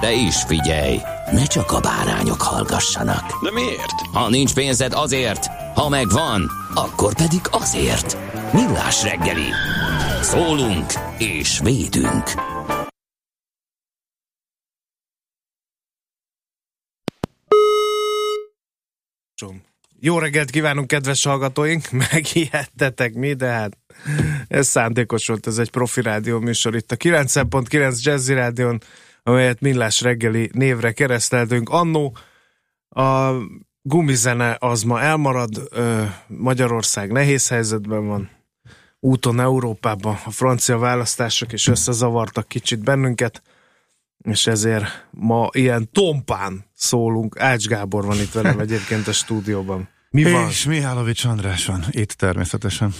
De is figyelj, ne csak a bárányok hallgassanak. De miért? Ha nincs pénzed azért, ha megvan, akkor pedig azért. Millás reggeli. Szólunk és védünk. Jó reggelt kívánunk, kedves hallgatóink! Megijedtetek mi, de hát ez szándékos volt, ez egy profi rádió műsor itt a 9.9 Jazzy Rádion, amelyet Millás reggeli névre kereszteltünk. Annó a gumizene az ma elmarad, Magyarország nehéz helyzetben van, úton Európában a francia választások is összezavartak kicsit bennünket, és ezért ma ilyen tompán szólunk. Ács Gábor van itt velem egyébként a stúdióban. Mi van? És Mihálovics András van itt természetesen.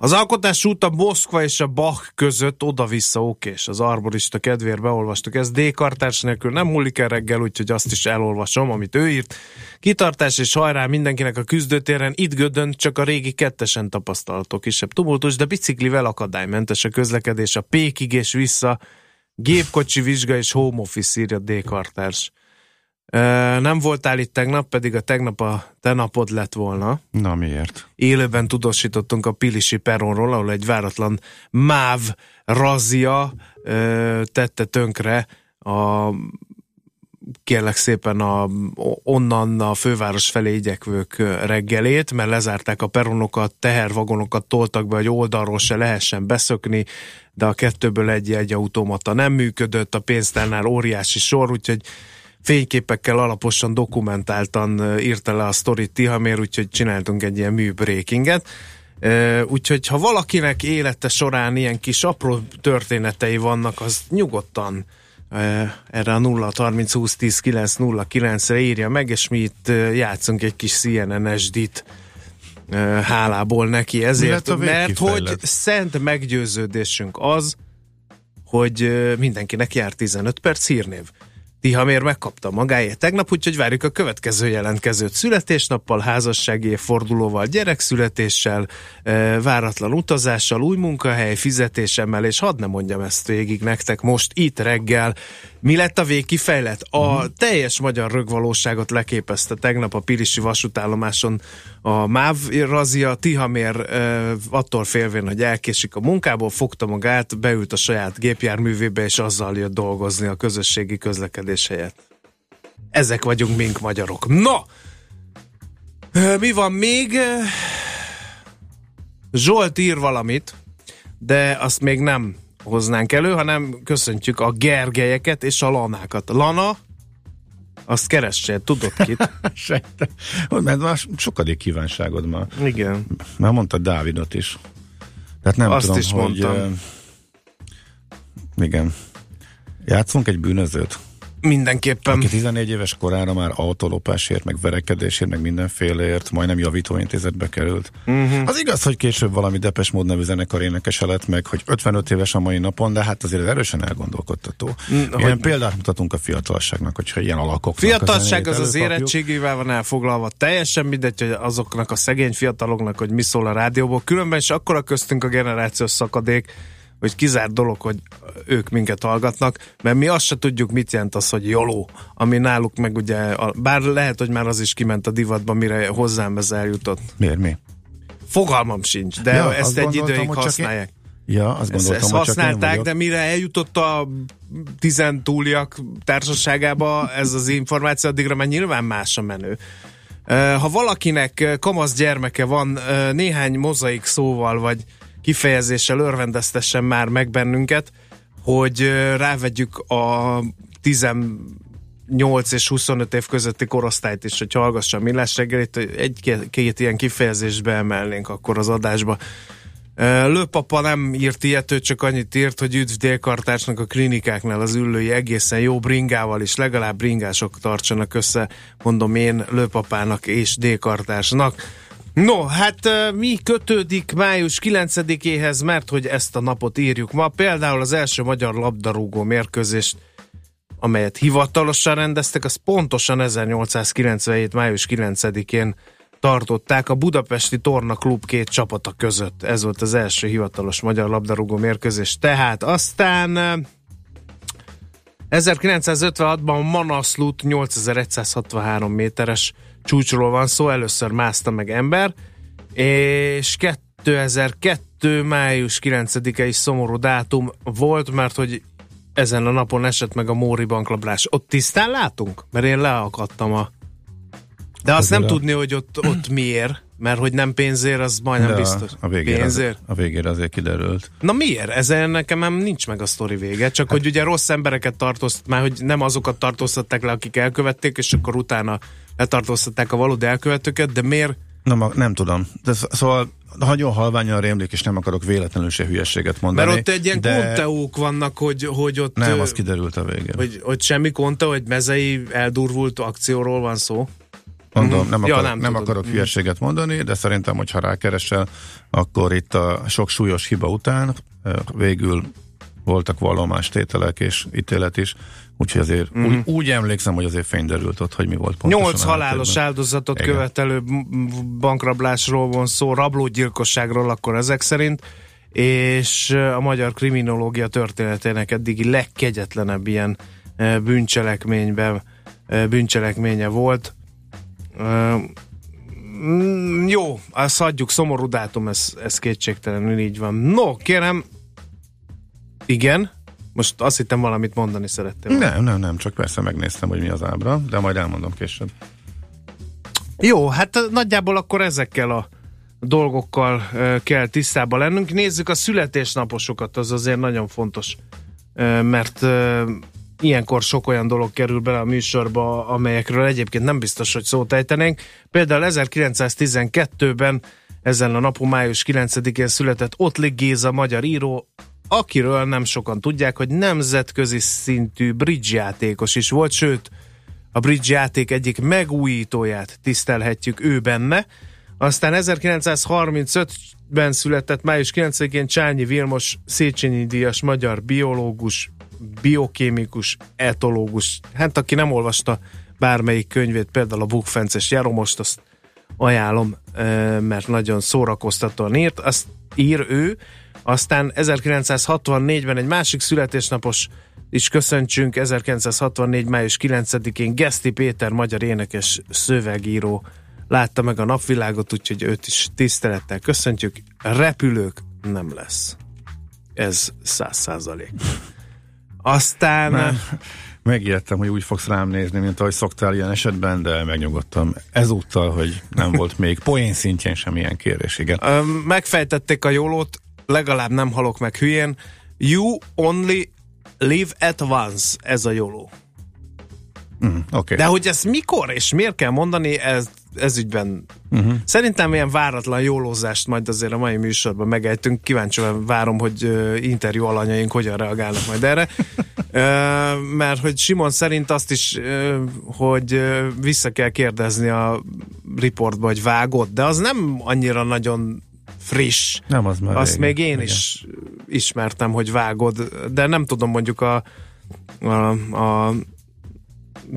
Az alkotás út a Moszkva és a Bach között oda-vissza okés. Az arborista kedvéért beolvastuk. Ez D. Kartárs nélkül nem múlik el reggel, úgyhogy azt is elolvasom, amit ő írt. Kitartás és hajrá mindenkinek a küzdőtéren. Itt gödön csak a régi kettesen tapasztalatok kisebb tumultus, de biciklivel akadálymentes a közlekedés a Pékig és vissza. Gépkocsi vizsga és home office írja D. Nem voltál itt tegnap, pedig a tegnap a te napod lett volna. Na miért? Élőben tudósítottunk a Pilisi peronról, ahol egy váratlan MÁV razia tette tönkre a kérlek szépen a, onnan a főváros felé igyekvők reggelét, mert lezárták a peronokat, tehervagonokat toltak be, hogy oldalról se lehessen beszökni, de a kettőből egy egy automata nem működött, a pénztárnál óriási sor, úgyhogy fényképekkel alaposan dokumentáltan írta le a sztorit Tihamér, úgyhogy csináltunk egy ilyen műbreakinget. Úgyhogy ha valakinek élete során ilyen kis apró történetei vannak, az nyugodtan erre a 0 30 20 10 9 0 9-re írja meg, és mi itt játszunk egy kis CNN-SD-t hálából neki ezért, mert hogy szent meggyőződésünk az, hogy mindenkinek jár 15 perc hírnév. Tihamér megkapta magáért tegnap, úgyhogy várjuk a következő jelentkezőt születésnappal, házassági fordulóval, gyerekszületéssel, váratlan utazással, új munkahely, fizetésemmel, és hadd ne mondjam ezt végig nektek most itt reggel, mi lett a végkifejlet? A uh-huh. teljes magyar rögvalóságot leképezte tegnap a Pirisi vasútállomáson a MÁV razia. Tihamér uh, attól félvén, hogy elkésik a munkából, fogta magát, beült a saját gépjárművébe, és azzal jött dolgozni a közösségi közlekedés helyett. Ezek vagyunk mink magyarok. Na! Mi van még? Zsolt ír valamit, de azt még nem hoznánk elő, hanem köszöntjük a Gergelyeket és a Lanákat. Lana, azt keressél, tudod kit? Sejte. Mert már sokadik kívánságod már. Igen. Már mondta Dávidot is. Tehát nem azt tudom, is hogy... mondtam. Uh, igen. Játszunk egy bűnözőt? Mindenképpen. Aki 14 éves korára már autolopásért, meg verekedésért, meg mindenféleért majdnem javítóintézetbe került. Uh-huh. Az igaz, hogy később valami Depes mód nevű zenekar énekese lett meg, hogy 55 éves a mai napon, de hát azért erősen elgondolkodtató. Mm, ilyen hogy... példát mutatunk a fiatalságnak, hogyha ilyen alakok. Fiatalság az az érettségével van elfoglalva. Teljesen mindegy, hogy azoknak a szegény fiataloknak, hogy mi szól a rádióból. Különben is akkora köztünk a generációs szakadék, hogy kizárt dolog, hogy ők minket hallgatnak, mert mi azt se tudjuk, mit jelent az, hogy joló, ami náluk meg ugye, bár lehet, hogy már az is kiment a divatba, mire hozzám ez eljutott. Miért, mi? Fogalmam sincs, de ja, ezt egy időig használják. Ja, azt Ezt, gondoltam, ezt én használták, de mire eljutott a tizentúliak társaságába ez az információ, addigra már nyilván más a menő. Ha valakinek kamasz gyermeke van, néhány mozaik szóval vagy kifejezéssel örvendeztessen már meg bennünket, hogy rávegyük a 18 és 25 év közötti korosztályt is, hogy hallgassa a millás reggelit, egy-két ilyen kifejezést beemelnénk akkor az adásba. Lőpapa nem írt ilyet, ő csak annyit írt, hogy üdv délkartársnak a klinikáknál az üllői egészen jó bringával is, legalább bringások tartsanak össze, mondom én Lőpapának és délkartársnak. No, hát mi kötődik május 9-éhez, mert hogy ezt a napot írjuk ma. Például az első magyar labdarúgó mérkőzést amelyet hivatalosan rendeztek, az pontosan 1897. május 9-én tartották a Budapesti Torna Klub két csapata között. Ez volt az első hivatalos magyar labdarúgó mérkőzés. Tehát aztán eh, 1956-ban Manaszlut 8163 méteres csúcsról van szó, először mászta meg ember, és 2002. május 9-e is szomorú dátum volt, mert hogy ezen a napon esett meg a Móri banklablás. Ott tisztán látunk? Mert én leakadtam a... De azt nem Azért a- tudni, hogy ott, ott miért, mert hogy nem pénzért, az majdnem De biztos. a, a, végére, Pénzért? az, a végére azért kiderült. Na miért? Ezen nekem nem nincs meg a sztori vége, csak hogy ugye rossz embereket tartóztat, már hogy nem azokat tartóztatták le, akik elkövették, és akkor utána letartóztatták a valódi elkövetőket, de miért? Nem, a- nem tudom. De sz- szóval nagyon halványan rémlik, és nem akarok véletlenül se hülyességet mondani. Mert ott egy ilyen de konteók vannak, hogy, hogy ott... Nem, az kiderült a végén. hogy, hogy semmi konta, hogy mezei eldurvult akcióról van szó. Mondom, Mhm. nem, Ja, akar, nem nem, nem akarok Mhm. hülyeséget mondani, de szerintem, hogyha rákeresel, akkor itt a sok súlyos hiba után végül voltak vallomástételek és ítélet is, úgyhogy azért Mhm. úgy, úgy emlékszem, hogy azért fény derült ott, hogy mi volt pontosan. Nyolc halálos áldozatot Igen. követelő bankrablásról van szó, rablógyilkosságról akkor ezek szerint, és a magyar kriminológia történetének eddigi legkegyetlenebb ilyen bűncselekményben bűncselekménye volt. Mm, Jó, azt adjuk, szomorú dátum, ez, ez kétségtelenül így van. No, kérem, igen, most azt hittem valamit mondani szerettél. volna. Nem, nem, nem, csak persze megnéztem, hogy mi az ábra, de majd elmondom később. Jó, hát nagyjából akkor ezekkel a dolgokkal kell tisztában lennünk. Nézzük a születésnaposokat, az azért nagyon fontos, mert ilyenkor sok olyan dolog kerül bele a műsorba, amelyekről egyébként nem biztos, hogy szót ejtenénk. Például 1912-ben ezen a napon május 9-én született Ottlik Géza magyar író, akiről nem sokan tudják, hogy nemzetközi szintű bridge játékos is volt, sőt, a bridge játék egyik megújítóját tisztelhetjük ő benne. Aztán 1935-ben született május 9-én Csányi Vilmos Széchenyi díjas magyar biológus, biokémikus, etológus. Hát aki nem olvasta bármelyik könyvét, például a Bukfences Jaromost, azt ajánlom, mert nagyon szórakoztatóan írt, azt ír ő, aztán 1964-ben egy másik születésnapos is köszöntsünk, 1964. május 9-én Geszti Péter, magyar énekes szövegíró látta meg a napvilágot, úgyhogy őt is tisztelettel köszöntjük. Repülők nem lesz. Ez száz százalék. Aztán... Nem. Megijedtem, hogy úgy fogsz rám nézni, mint ahogy szoktál ilyen esetben, de megnyugodtam. Ezúttal, hogy nem volt még poén szintjén sem ilyen kérés, igen. Ö, megfejtették a jólót, legalább nem halok meg hülyén. You only live at once, ez a jóló. Mm. Okay. De hogy ezt mikor és miért kell mondani, ez, ez ügyben uh-huh. szerintem ilyen váratlan jólózást majd azért a mai műsorban megejtünk. Kíváncsian várom, hogy uh, interjú alanyaink hogyan reagálnak majd erre. uh, mert hogy Simon szerint azt is, uh, hogy uh, vissza kell kérdezni a riportba, hogy vágott, de az nem annyira nagyon friss. Nem, az már Azt régen. még én Igen. is ismertem, hogy vágod, de nem tudom mondjuk a, a, a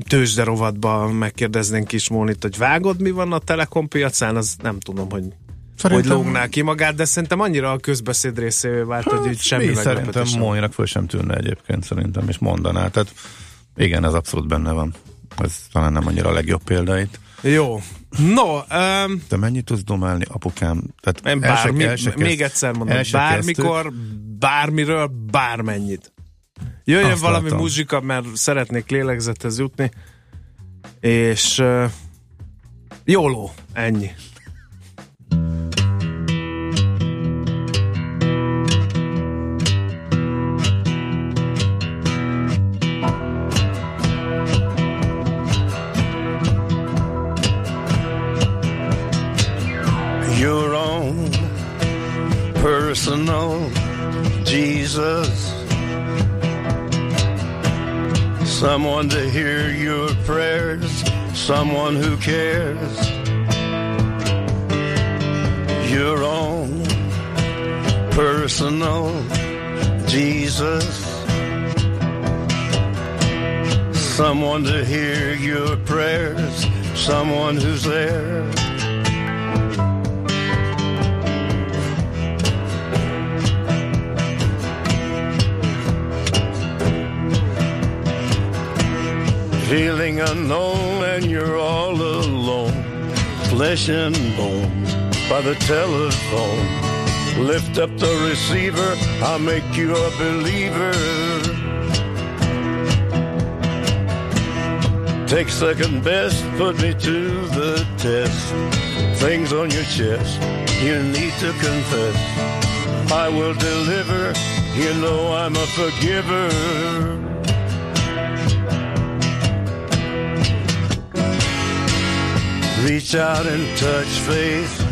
tőzsde rovatba megkérdeznénk kis Mónit, hogy vágod, mi van a Telekom piacán, az nem tudom, hogy Szerintem- hogy lógná ki magát, de szerintem annyira a közbeszéd részévé vált, hogy úgy semmi mi szerintem. Móninak föl sem tűnne egyébként szerintem, és mondaná. Tehát igen, ez abszolút benne van. Ez talán nem annyira a legjobb példa itt. Jó. No, um, Te mennyit tudsz domálni, apukám? Tehát én el se- bármi, el se még egyszer mondom, el se bármikor, bármiről, bármennyit. Jöjjön Azt valami látom. muzsika, mert szeretnék lélegzethez jutni, és uh, jóló, ennyi. The telephone. Lift up the receiver, I'll make you a believer. Take second best, put me to the test. Things on your chest, you need to confess. I will deliver, you know I'm a forgiver. Reach out and touch faith.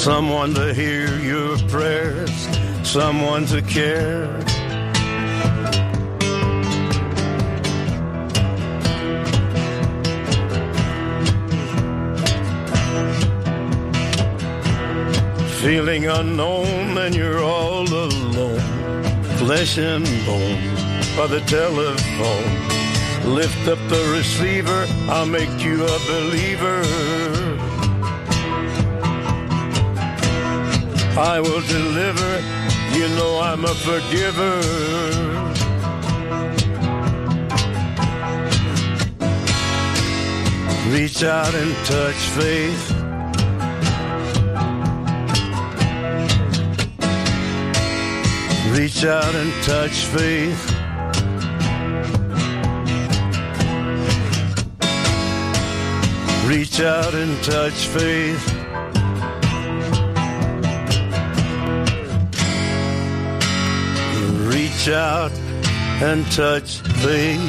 Someone to hear your prayers, someone to care. Feeling unknown and you're all alone, flesh and bone by the telephone. Lift up the receiver, I'll make you a believer. I will deliver, you know I'm a forgiver. Reach out and touch faith. Reach out and touch faith. Reach out and touch faith. Reach out and touch faith.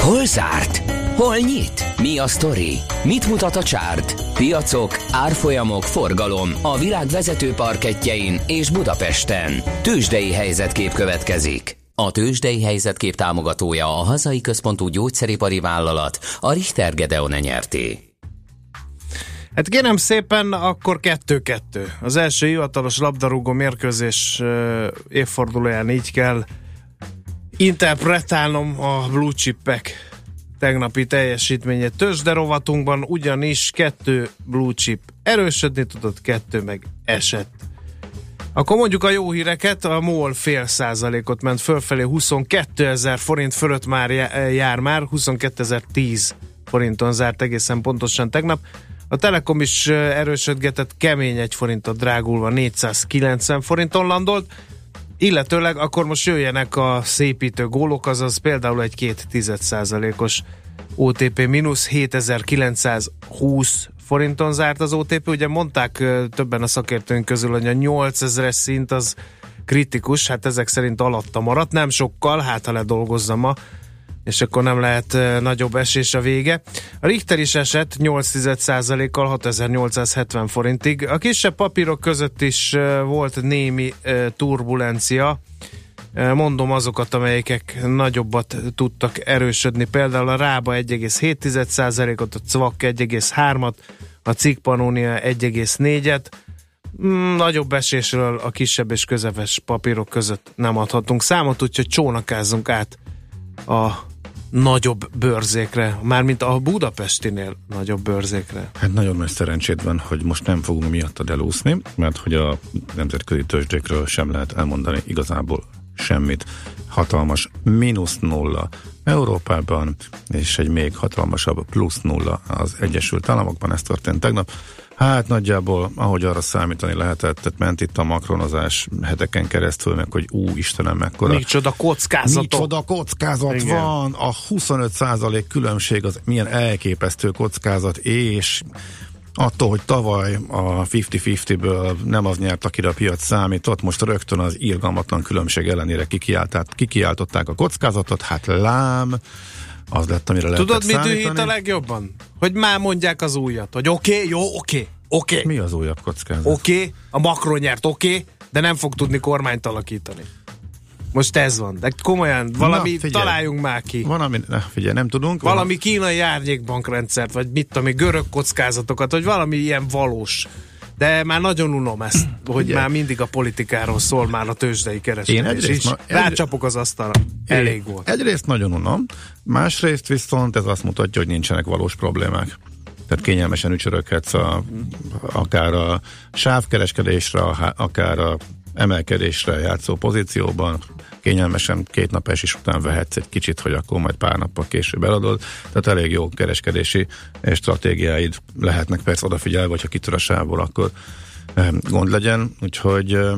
Hol zárt? Hol nyit? Mi a sztori? Mit mutat a csárt? Piacok, árfolyamok, forgalom a világ vezető parketjein és Budapesten. Tősdei helyzetkép következik. A Tősdei helyzetkép támogatója a hazai központú gyógyszeripari vállalat, a Richter Gedeon nyerté. Hát kérem szépen, akkor 2-2. Az első hivatalos labdarúgó mérkőzés évfordulóján így kell interpretálnom a blue chipek tegnapi teljesítményét. Tőzsde rovatunkban ugyanis kettő blue chip erősödni tudott, kettő meg esett. Akkor mondjuk a jó híreket, a MOL fél százalékot ment fölfelé, 22 ezer forint fölött már já- jár már, 22.010 forinton zárt egészen pontosan tegnap. A Telekom is erősödgetett, kemény egy forintot drágulva 490 forinton landolt, illetőleg akkor most jöjjenek a szépítő gólok, azaz például egy két tizedszázalékos OTP mínusz 7920 forinton zárt az OTP. Ugye mondták többen a szakértőink közül, hogy a 8000-es szint az kritikus, hát ezek szerint alatta maradt, nem sokkal, hát ha ledolgozza ma, és akkor nem lehet nagyobb esés a vége. A Richter is esett 8%-kal 6870 forintig. A kisebb papírok között is volt némi turbulencia, Mondom azokat, amelyek nagyobbat tudtak erősödni. Például a Rába 1,7%-ot, a Cvak 1,3-at, a Cikpanónia 1,4-et. Mm, nagyobb esésről a kisebb és közepes papírok között nem adhatunk számot, úgyhogy csónakázzunk át a nagyobb bőrzékre, mármint a budapestinél nagyobb bőrzékre. Hát nagyon nagy szerencsét van, hogy most nem fogunk miattad elúszni, mert hogy a nemzetközi tőzsdékről sem lehet elmondani igazából semmit. Hatalmas mínusz nulla Európában, és egy még hatalmasabb plusz nulla az Egyesült Államokban, ez történt tegnap. Hát nagyjából, ahogy arra számítani lehetett, tehát ment itt a makronozás heteken keresztül, meg hogy ú, Istenem, mekkora. Micsoda kockázat. Micsoda kockázat Igen. van. A 25% különbség az milyen elképesztő kockázat, és attól, hogy tavaly a 50-50-ből nem az nyert, akire a piac számított, most rögtön az irgalmatlan különbség ellenére kikiáltották a kockázatot, hát lám, az lett, amire Tudod, mit dühít a legjobban? Hogy már mondják az újat, hogy oké, okay, jó, oké, okay, oké. Okay. Mi az újabb kockázat? Oké, okay, a Macron nyert, oké, okay, de nem fog tudni kormányt alakítani. Most ez van. De komolyan, valami Na, figyelj, találjunk már ki. Van, ami, ne, figyelj, nem tudunk. Valami van. kínai árnyékbankrendszert, vagy mit tudom, görög kockázatokat, vagy valami ilyen valós. De már nagyon unom ezt, hogy Ugye? már mindig a politikáról szól már a tőzsdei kereskedés Én egyrészt, is. Ma, egy, Rácsapok az asztalra. Elég volt. Egyrészt nagyon unom, másrészt viszont ez azt mutatja, hogy nincsenek valós problémák. Tehát kényelmesen ücsöröghetsz a, akár a sávkereskedésre, akár a emelkedésre játszó pozícióban, kényelmesen két nap esés után vehetsz egy kicsit, hogy akkor majd pár nappal később eladod. Tehát elég jó kereskedési stratégiáid lehetnek persze odafigyelve, hogyha kitör a sávból, akkor eh, gond legyen. Úgyhogy eh,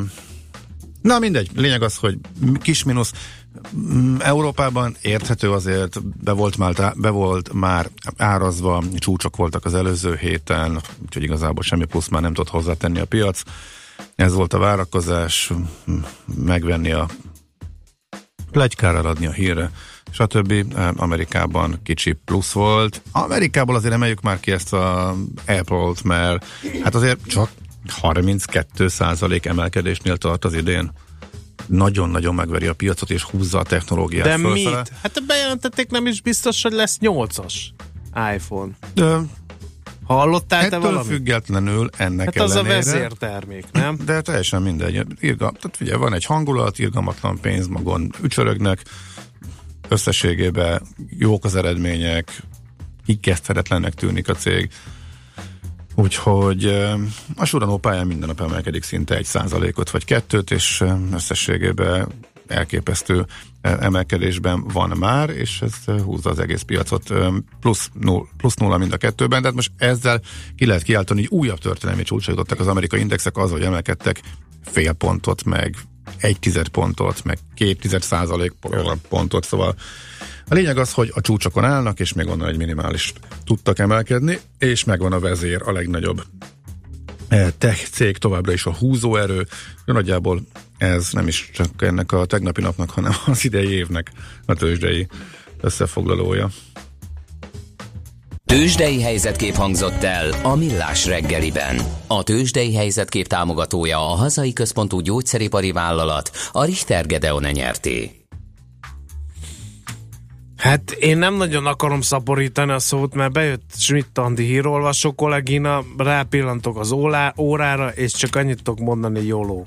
na mindegy, lényeg az, hogy kis mínusz mm, Európában érthető azért, be volt, már, be volt már árazva, csúcsok voltak az előző héten, úgyhogy igazából semmi plusz már nem tudott hozzátenni a piac. Ez volt a várakozás, megvenni a plegykára adni a hírre, stb. Amerikában kicsi plusz volt. Amerikából azért emeljük már ki ezt a Apple-t, mert hát azért csak 32% emelkedésnél tart az idén nagyon-nagyon megveri a piacot, és húzza a technológiát De fölfele. mit? Hát bejelentették nem is biztos, hogy lesz 8-as iPhone. De Hallottál Ettől te valami? függetlenül ennek hát ellenére. az a vezértermék, nem? De teljesen mindegy. Irga, tehát ugye van egy hangulat, irgalmatlan pénz magon ücsörögnek, összességében jók az eredmények, kikezdhetetlennek tűnik a cég. Úgyhogy a Suranó pályán minden nap emelkedik szinte egy százalékot vagy kettőt, és összességében elképesztő emelkedésben van már, és ez húzza az egész piacot plusz, null, plusz nulla mind a kettőben, tehát most ezzel ki lehet kiáltani, hogy újabb történelmi csúcsra jutottak az amerikai indexek az, hogy emelkedtek fél pontot, meg egy tized pontot, meg két tized százalék pontot, szóval a lényeg az, hogy a csúcsokon állnak, és még onnan egy minimális tudtak emelkedni, és megvan a vezér, a legnagyobb E, tech cég továbbra is a húzóerő. Nagyjából ez nem is csak ennek a tegnapi napnak, hanem az idei évnek a tőzsdei összefoglalója. Tőzsdei helyzetkép hangzott el a Millás reggeliben. A Tőzsdei helyzetkép támogatója a hazai központú gyógyszeripari vállalat, a Richter Gedeon nyerté. Hát én nem nagyon akarom szaporítani a szót, mert bejött Schmidt Andi hírolvasó kollégina, rápillantok az ólá, órára, és csak annyit tudok mondani, jóló.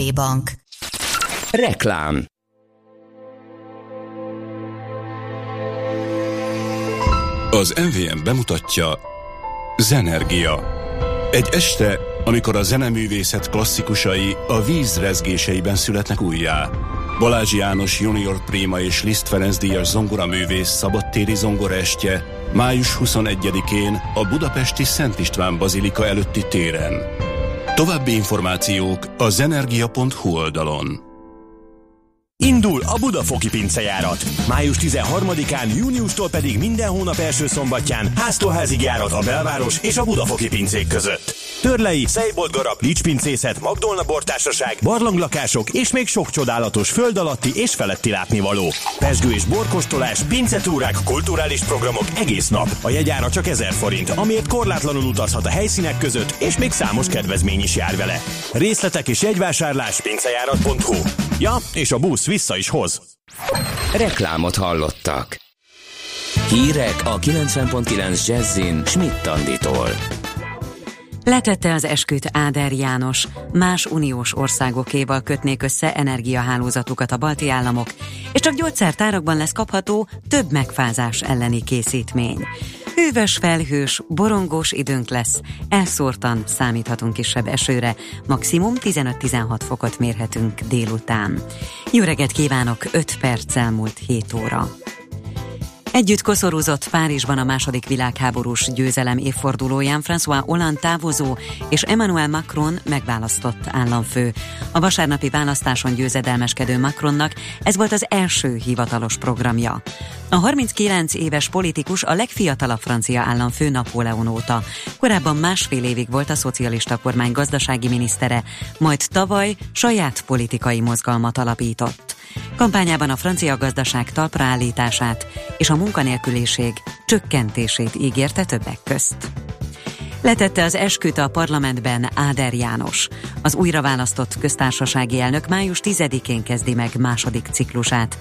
Bank. Reklám Az MVM bemutatja Zenergia. Egy este, amikor a zeneművészet klasszikusai a víz rezgéseiben születnek újjá. Balázs János Junior Prima és Liszt Ferenc Díjas zongoraművész szabadtéri zongoraestje május 21-én a budapesti Szent István Bazilika előtti téren. További információk a zenergia.hu oldalon. Indul a Budafoki pincejárat. Május 13-án, júniustól pedig minden hónap első szombatján háztól járat a belváros és a Budafoki pincék között. Törlei, Szejboltgarab, Lics Magdolna bortársaság, barlanglakások és még sok csodálatos föld alatti és feletti látnivaló. Pesgő és borkostolás, pincetúrák, kulturális programok egész nap. A jegyára csak 1000 forint, amiért korlátlanul utazhat a helyszínek között, és még számos kedvezmény is jár vele. Részletek és jegyvásárlás pincejárat.hu. Ja, és a busz vissza is hoz. Reklámot hallottak. Hírek a 90.9 Jazzin Schmidt Tanditól. Letette az esküt Áder János, más uniós országokéval kötnék össze energiahálózatukat a balti államok, és csak gyógyszertárakban lesz kapható több megfázás elleni készítmény. Hűvös, felhős, borongós időnk lesz, elszórtan számíthatunk kisebb esőre, maximum 15-16 fokot mérhetünk délután. Jó reggelt kívánok, 5 perc elmúlt 7 óra. Együtt koszorúzott Párizsban a második világháborús győzelem évfordulóján François Hollande távozó és Emmanuel Macron megválasztott államfő. A vasárnapi választáson győzedelmeskedő Macronnak ez volt az első hivatalos programja. A 39 éves politikus a legfiatalabb francia államfő Napóleon óta. Korábban másfél évig volt a szocialista kormány gazdasági minisztere, majd tavaly saját politikai mozgalmat alapított. Kampányában a francia gazdaság talpraállítását és a munkanélküliség csökkentését ígérte többek közt. Letette az esküt a parlamentben Áder János. Az újraválasztott köztársasági elnök május 10-én kezdi meg második ciklusát.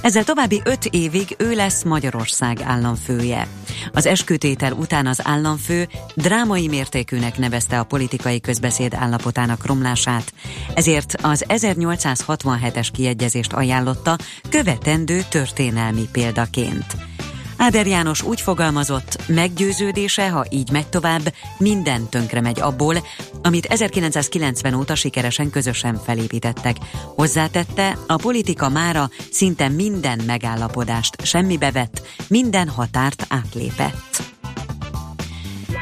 Ezzel további öt évig ő lesz Magyarország államfője. Az eskütétel után az államfő drámai mértékűnek nevezte a politikai közbeszéd állapotának romlását, ezért az 1867-es kiegyezést ajánlotta követendő történelmi példaként. Áder János úgy fogalmazott, meggyőződése, ha így megy tovább, minden tönkre megy abból, amit 1990 óta sikeresen közösen felépítettek. Hozzátette, a politika mára szinte minden megállapodást semmibe vett, minden határt átlépett.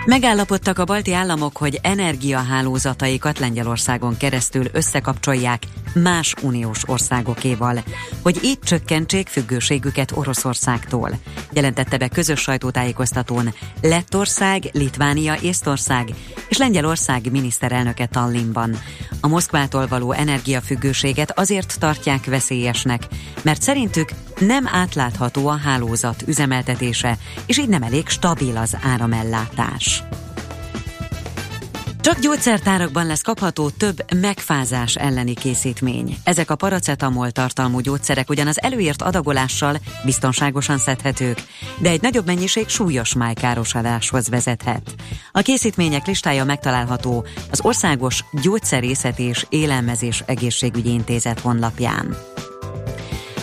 Megállapodtak a balti államok, hogy energiahálózataikat Lengyelországon keresztül összekapcsolják más uniós országokéval, hogy így csökkentsék függőségüket Oroszországtól. Jelentette be közös sajtótájékoztatón Lettország, Litvánia, Észtország és Lengyelország miniszterelnöke Tallinnban. A Moszkvától való energiafüggőséget azért tartják veszélyesnek, mert szerintük nem átlátható a hálózat üzemeltetése, és így nem elég stabil az áramellátás. Csak gyógyszertárakban lesz kapható több megfázás elleni készítmény. Ezek a paracetamol tartalmú gyógyszerek ugyan az előírt adagolással biztonságosan szedhetők, de egy nagyobb mennyiség súlyos májkárosodáshoz vezethet. A készítmények listája megtalálható az Országos Gyógyszerészet és Élelmezés Egészségügyi Intézet honlapján.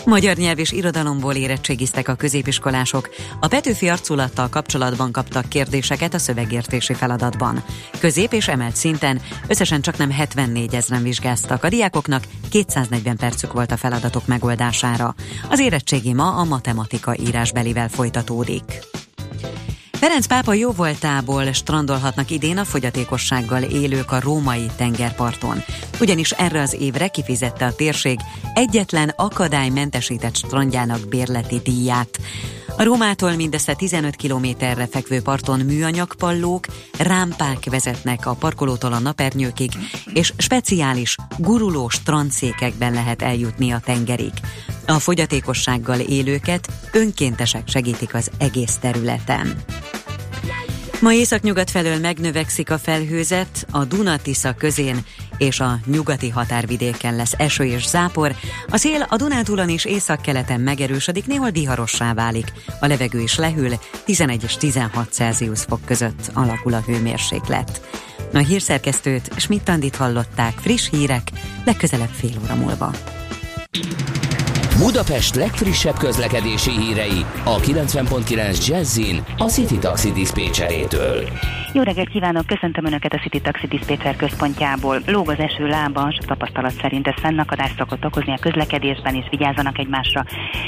Magyar nyelv és irodalomból érettségiztek a középiskolások. A Petőfi arculattal kapcsolatban kaptak kérdéseket a szövegértési feladatban. Közép és emelt szinten összesen csak nem 74 ezeren vizsgáztak. A diákoknak 240 percük volt a feladatok megoldására. Az érettségi ma a matematika írásbelivel folytatódik. Ferenc pápa jó voltából strandolhatnak idén a fogyatékossággal élők a római tengerparton. Ugyanis erre az évre kifizette a térség egyetlen akadálymentesített strandjának bérleti díját. A Rómától mindössze 15 kilométerre fekvő parton műanyagpallók, rámpák vezetnek a parkolótól a napernyőkig, és speciális, guruló strandszékekben lehet eljutni a tengerig. A fogyatékossággal élőket önkéntesek segítik az egész területen. Ma északnyugat felől megnövekszik a felhőzet, a Dunatisza közén és a nyugati határvidéken lesz eső és zápor. A szél a Dunántúlon és északkeleten megerősödik, néhol viharossá válik. A levegő is lehűl, 11 és 16 Celsius fok között alakul a hőmérséklet. A hírszerkesztőt Schmidt-Tandit hallották friss hírek, legközelebb fél óra múlva. Budapest legfrissebb közlekedési hírei a 90.9 Jazzin a City Taxi Dispécsejétől. Jó reggelt kívánok, köszöntöm Önöket a City Taxi Dispatcher központjából. Lóg az eső lábas, tapasztalat szerint ez fennakadást szokott okozni a közlekedésben, és vigyázzanak egymásra.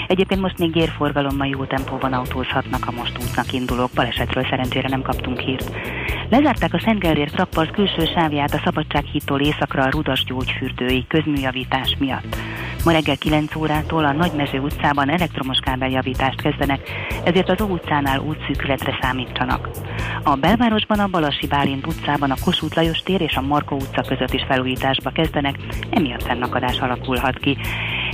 Egyébként most még gyérforgalommal jó tempóban autózhatnak a most útnak indulók, balesetről szerencsére nem kaptunk hírt. Lezárták a Szent Gellért rakpark külső sávját a Szabadsághídtól északra a Rudas gyógyfürdői közműjavítás miatt. Ma reggel 9 órától a Nagymező utcában elektromos kábeljavítást kezdenek, ezért az Ó utcánál útszűkületre számítsanak. A belvárosban a Balasi Bálint utcában a Kossuth Lajos tér és a Markó utca között is felújításba kezdenek, emiatt fennakadás alakulhat ki.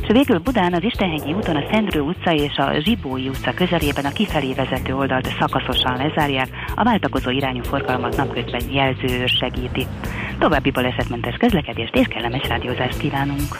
És végül Budán az Istenhegyi úton a Szendrő utca és a Zsibói utca közelében a kifelé vezető oldalt szakaszosan lezárják, a váltakozó irányú forgalmat napközben jelző segíti. További balesetmentes közlekedést és kellemes rádiózást kívánunk!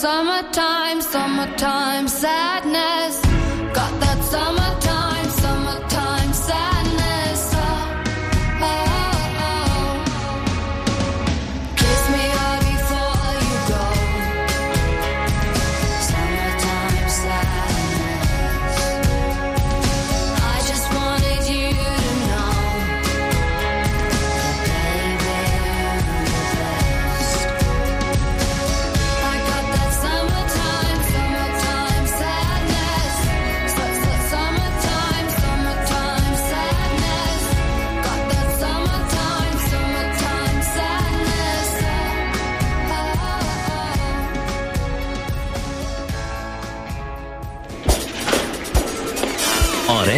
Summertime, summertime sadness.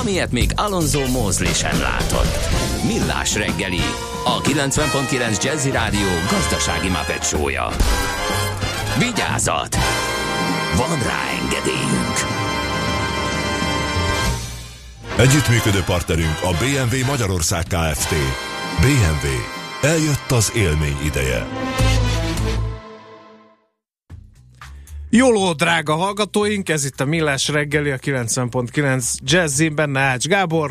amilyet még Alonso Mosley sem látott. Millás reggeli, a 90.9 Jazzy Rádió gazdasági mapetsója. Vigyázat! Van rá engedélyünk! Együttműködő partnerünk a BMW Magyarország Kft. BMW. Eljött az élmény ideje. Jóló, drága hallgatóink, ez itt a Millás reggeli, a 90.9 Jazzin, benne Ács Gábor.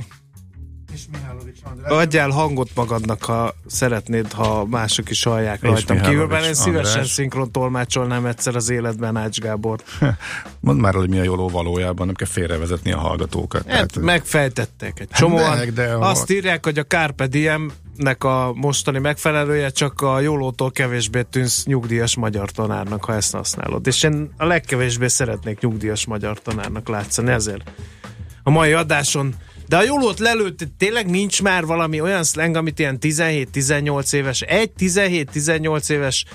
És Mihálovics András. Adjál hangot magadnak, ha szeretnéd, ha mások is hallják És rajtam Mihálovics kívül, mert én szívesen András. szinkron tolmácsolnám egyszer az életben Ács Gábor. Mondd már, hogy mi a jóló valójában, nem kell félrevezetni a hallgatókat. Hát, megfejtettek egy csomóan. meg, de Azt írják, hogy a Carpe Diem-nek a mostani megfelelője csak a Jólótól kevésbé tűnsz nyugdíjas magyar tanárnak, ha ezt használod. És én a legkevésbé szeretnék nyugdíjas magyar tanárnak látszani, ezért a mai adáson de a Jólót lelőtt, tényleg nincs már valami olyan slang, amit ilyen 17-18 éves, egy 17-18 éves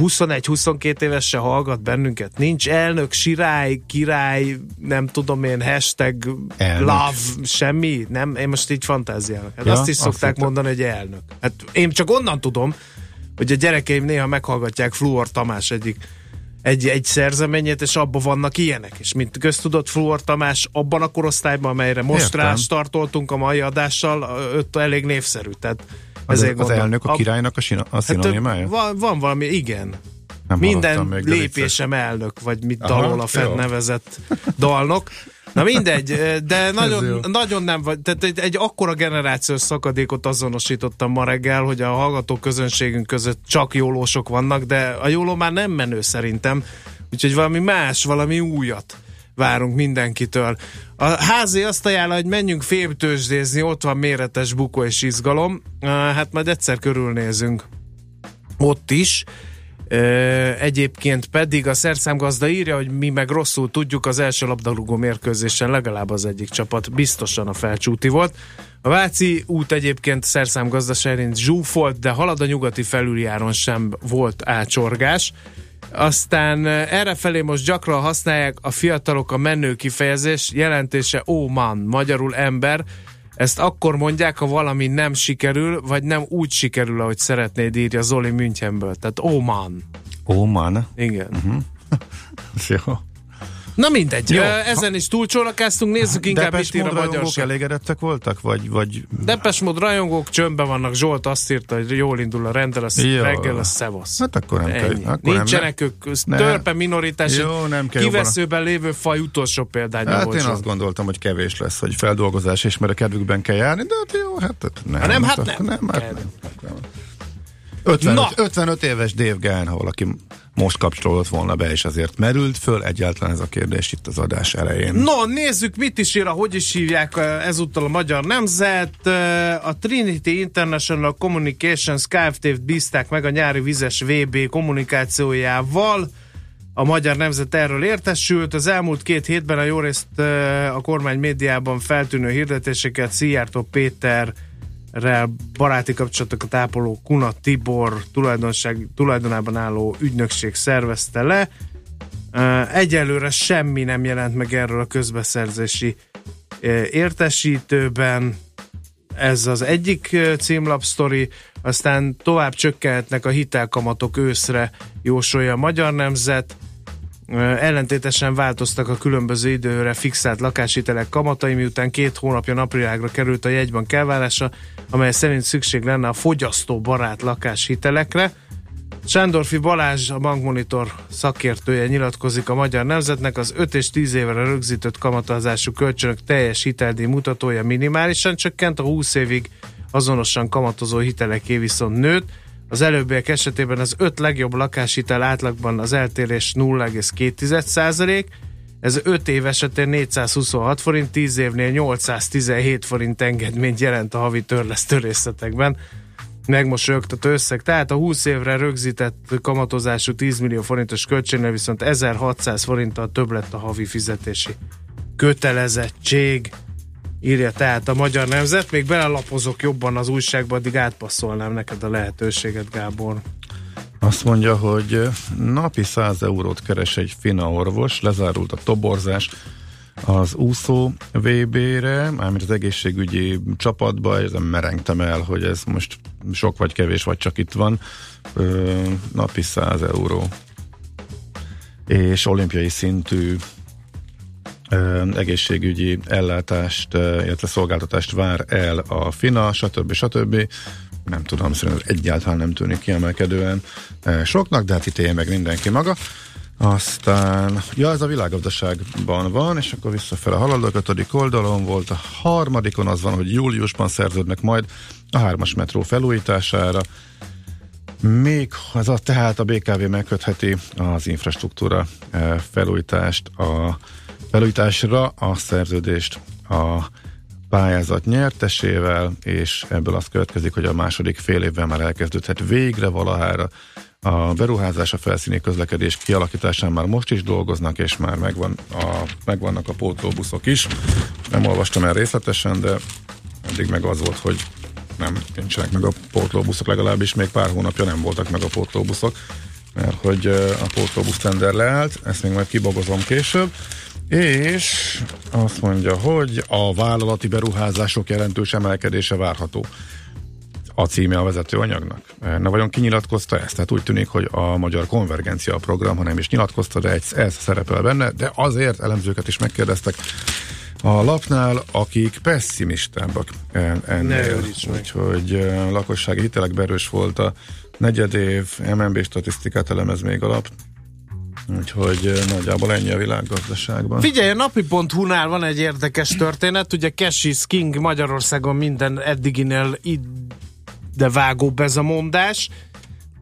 21-22 éves se hallgat bennünket. Nincs elnök, sirály, király, nem tudom én, hashtag Elnök. love, semmi. Nem, én most így fantáziálok. Hát Ja, azt is azt szokták hittem. mondani, hogy elnök. Hát én csak onnan tudom, hogy a gyerekeim néha meghallgatják Fluor Tamás egyik egy, egy szerzeményét, és abban vannak ilyenek. És mint köztudott Fluor Tamás abban a korosztályban, amelyre most Értem. rá startoltunk a mai adással, öt elég népszerű. Tehát Az, ezért az gondolom. elnök a királynak a, sina, a szinonimája? van, van valami, igen. Nem Minden még, lépésem elnök, vagy mit Aha, dalol a fent jó. nevezett dalnok. Na mindegy, de nagyon, nagyon nem vagy, tehát egy, egy akkora generációs szakadékot azonosítottam ma reggel, hogy a hallgató közönségünk között csak jólósok vannak, de a jóló már nem menő szerintem, úgyhogy valami más, valami újat várunk mindenkitől. A házi azt ajánlja, hogy menjünk féltőzsdézni, ott van méretes bukó és izgalom. Hát majd egyszer körülnézünk ott is. Egyébként pedig a szerszámgazda írja, hogy mi meg rosszul tudjuk, az első labdarúgó mérkőzésen legalább az egyik csapat biztosan a felcsúti volt. A Váci út egyébként szerszámgazda szerint zsúfolt, de halad a nyugati felüljáron sem volt ácsorgás. Aztán erre felé most gyakran használják a fiatalok a menő kifejezés, jelentése ó man, magyarul ember. Ezt akkor mondják, ha valami nem sikerül, vagy nem úgy sikerül, ahogy szeretnéd, írja Zoli Münchenből. Tehát ó man. Ó, man. Igen. Uh-huh. Jó. Na mindegy, Jó. Ezen is túlcsónakáztunk, nézzük inkább Depes mit ír a magyarság. elégedettek voltak? Vagy, vagy Depes mód rajongók csöndben vannak, Zsolt azt írta, hogy jól indul a rendel, a Jó. reggel a szevasz. Hát akkor nem kell. Ennyi. Akkor Nincsenek nem, ők, Ne. törpe minoritás, Jó, nem kell kiveszőben lévő faj utolsó példánya Hát volt. én azt gondoltam, hogy kevés lesz, hogy feldolgozás és mert a kedvükben kell járni, de hát jó, hát hát nem. Ha nem, hát akkor nem. nem, hát Kell. nem. Hát nem. 55, Na. 55 éves Dave Gahan, ha valaki most kapcsolódott volna be, és azért merült föl egyáltalán ez a kérdés itt az adás elején. No, nézzük, mit is ír, hogy is hívják eh, ezúttal a Magyar Nemzet. Eh, A Trinity International Communications Kft-t bízták meg a nyári vizes VB kommunikációjával. A Magyar Nemzet erről értesült. Az elmúlt két hétben a jó részt eh, a kormány médiában feltűnő hirdetéseket Szijjártó Péter baráti kapcsolatokat ápoló Kuna Tibor tulajdonság, tulajdonában álló ügynökség szervezte le. Egyelőre semmi nem jelent meg erről a közbeszerzési értesítőben. Ez az egyik uh, címlapsztori, aztán tovább csökkenhetnek a hitelkamatok őszre, jósolja a Magyar Nemzet. Ellentétesen változtak a különböző időre fixált lakáshitelek kamatai, miután két hónapja napvilágra került a jegybank elvárása, amely szerint szükség lenne a fogyasztóbarát lakáshitelekre. Sándorfi Balázs, a bankmonitor szakértője nyilatkozik a Magyar Nemzetnek, az 5 és 10 évre rögzített kamatozású kölcsönök teljes hiteldíj mutatója minimálisan csökkent, a 20 évig azonosan kamatozó hiteleké viszont nőtt. Az előbbiek esetében az 5 legjobb lakáshitel átlagban az eltérés 0,2 százalék, Ez 5 év esetén 426 forint, 10 évnél 817 forint engedményt jelent a havi törlesztő részletekben megmosolyogtató összeg. Tehát a 20 évre rögzített kamatozású 10 millió forintos költségnél viszont 1600 forinttal több lett a havi fizetési kötelezettség. Írja tehát a Magyar Nemzet. Még belelapozok jobban az újságba, addig átpasszolnám neked a lehetőséget, Gábor. Azt mondja, hogy napi 100 eurót keres egy fina orvos, lezárult a toborzás, az úszó VB-re, mármint az egészségügyi csapatba, ezen merengtem el, hogy ez most sok vagy kevés, vagy csak itt van, ö, napi 100 euró. És olimpiai szintű egészségügyi ellátást, illetve szolgáltatást vár el a FINA, stb. stb. Nem tudom, szerintem egyáltalán nem tűnik kiemelkedően soknak, de hát itt meg mindenki maga. Aztán, ja, ez a világgazdaságban van, és akkor visszafele halad, a ötödik oldalon volt, a harmadikon az van, hogy júliusban szerződnek majd a hármas metró felújítására, még az a, tehát a BKV megkötheti az infrastruktúra felújítást, a felújításra a szerződést a pályázat nyertesével, és ebből az következik, hogy a második fél évben már elkezdődhet végre valahára a beruházás, a felszíni közlekedés kialakításán már most is dolgoznak, és már megvan a, megvannak a pótlóbuszok is. Nem olvastam el részletesen, de eddig meg az volt, hogy nem nincsenek meg a pótlóbuszok, legalábbis még pár hónapja nem voltak meg a pótlóbuszok, mert hogy a pótlóbusz tender leállt, ezt még majd kibogozom később, és azt mondja, hogy a vállalati beruházások jelentős emelkedése várható a címe a vezető anyagnak. Na vajon kinyilatkozta ezt? Tehát úgy tűnik, hogy a magyar konvergencia program, ha nem is nyilatkozta, de egy, ez szerepel benne, de azért elemzőket is megkérdeztek a lapnál, akik pessimistábbak ennél. Úgyhogy lakossági hitelek berős volt a negyed év, MNB statisztikát elemez még a lap. Úgyhogy nagyjából ennyi a világgazdaságban. Figyelj, a napi.hu-nál van egy érdekes történet, ugye Cash is King Magyarországon minden eddiginél de vágóbb ez a mondás,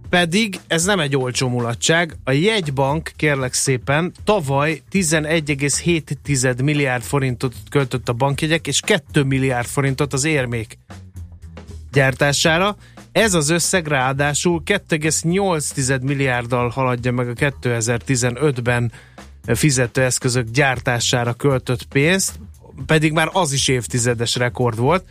pedig ez nem egy olcsó mulatság. A jegybank, kérlek szépen, tavaly 11,7 milliárd forintot költött a bankjegyek, és 2 milliárd forintot az érmék gyártására. Ez az összeg ráadásul 2,8 milliárddal haladja meg a 2015-ben fizetőeszközök gyártására költött pénzt, pedig már az is évtizedes rekord volt.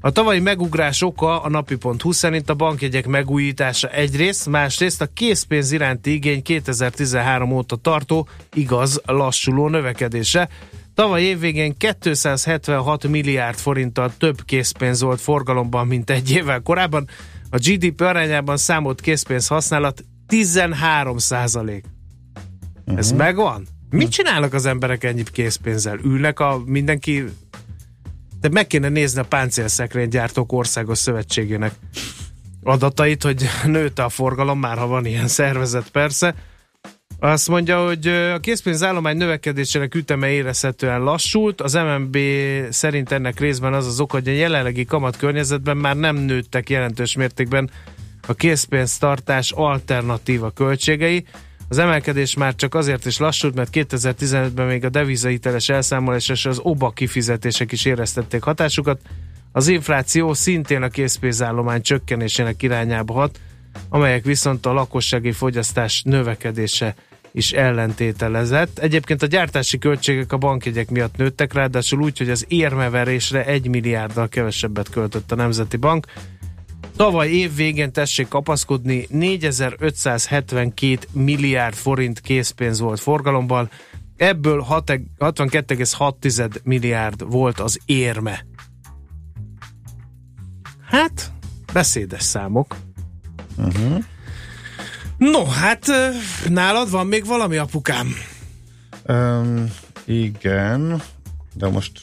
A tavalyi megugrás oka a napi.hu szerint a bankjegyek megújítása egyrészt, másrészt a készpénz iránti igény 2013 óta tartó, igaz, lassuló növekedése. Tavaly évvégén 276 milliárd forinttal több készpénz volt forgalomban, mint egy évvel korábban. A GDP arányában számolt készpénz használat 13 százalék. Uh-huh. Ez mhm. megvan? Mit csinálnak az emberek ennyi készpénzzel? Ülnek a mindenki de meg kéne nézni a páncélszekrénygyártók országos szövetségének adatait, hogy nőtt a forgalom, már ha van ilyen szervezet persze. Azt mondja, hogy a készpénzállomány növekedésének üteme érezhetően lassult. Az MNB szerint ennek részben az az ok, hogy a jelenlegi kamat környezetben már nem nőttek jelentős mértékben a készpénztartás alternatíva költségei. Az emelkedés már csak azért is lassult, mert 2015-ben még a devizahiteles elszámolás és az OBA kifizetések is éreztették hatásukat. Az infláció szintén a készpénzállomány csökkenésének irányába hat, amelyek viszont a lakossági fogyasztás növekedése is ellentételezett. Egyébként a gyártási költségek a bankjegyek miatt nőttek, ráadásul úgy, hogy az érmeverésre egy milliárddal kevesebbet költött a Nemzeti Bank. Tavaly év végén tessék kapaszkodni, 4572 milliárd forint készpénz volt forgalomban, ebből 62,6 milliárd volt az érme. Hát, beszédes számok. Uh-huh. No, hát nálad van még valami, apukám? Um, igen, de most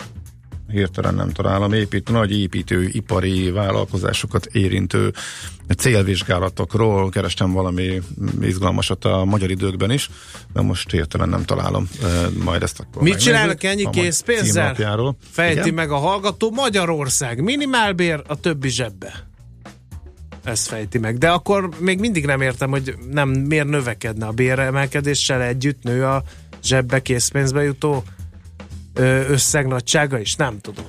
hirtelen nem találom, épít, nagy építő, ipari vállalkozásokat érintő célvizsgálatokról kerestem valami izgalmasat a magyar időkben is, de most hirtelen nem találom. Majd ezt akkor Mit csinálnak ennyi készpénzzel? Fejti Igen? meg a hallgató Magyarország. Minimálbér a többi zsebbe. Ez fejti meg. De akkor még mindig nem értem, hogy nem miért növekedne a béremelkedéssel együtt nő a zsebbe készpénzbe jutó összegnagysága is? Nem tudom.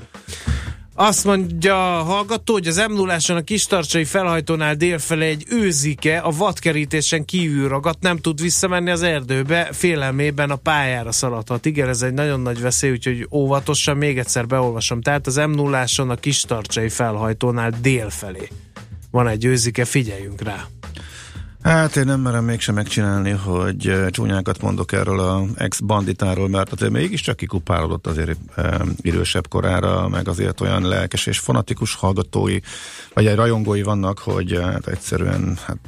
Azt mondja a hallgató, hogy az m 0 a kistarcsai felhajtónál délfele egy őzike a vadkerítésen kívül ragadt, nem tud visszamenni az erdőbe, félelmében a pályára szaladhat. Igen, ez egy nagyon nagy veszély, úgyhogy óvatosan még egyszer beolvasom. Tehát az m 0 a kistarcsai felhajtónál délfelé van egy őzike, figyeljünk rá. Hát én nem merem mégsem megcsinálni, hogy csúnyákat mondok erről a ex-banditáról, mert azért mégiscsak kikupálódott azért e, idősebb korára, meg azért olyan lelkes és fanatikus hallgatói, vagy egy rajongói vannak, hogy hát egyszerűen hát,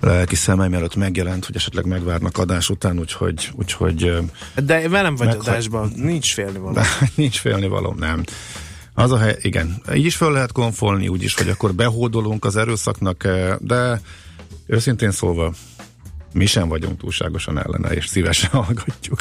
lelki szemem előtt megjelent, hogy esetleg megvárnak adás után, úgyhogy... úgyhogy De velem vagy meghagy... adásban, nincs félnivaló. Nincs félnivaló, nem. Az a hely, igen, így is fel lehet konfolni, úgyis, hogy akkor behódolunk az erőszaknak, de Őszintén szólva, mi sem vagyunk túlságosan ellene, és szívesen hallgatjuk.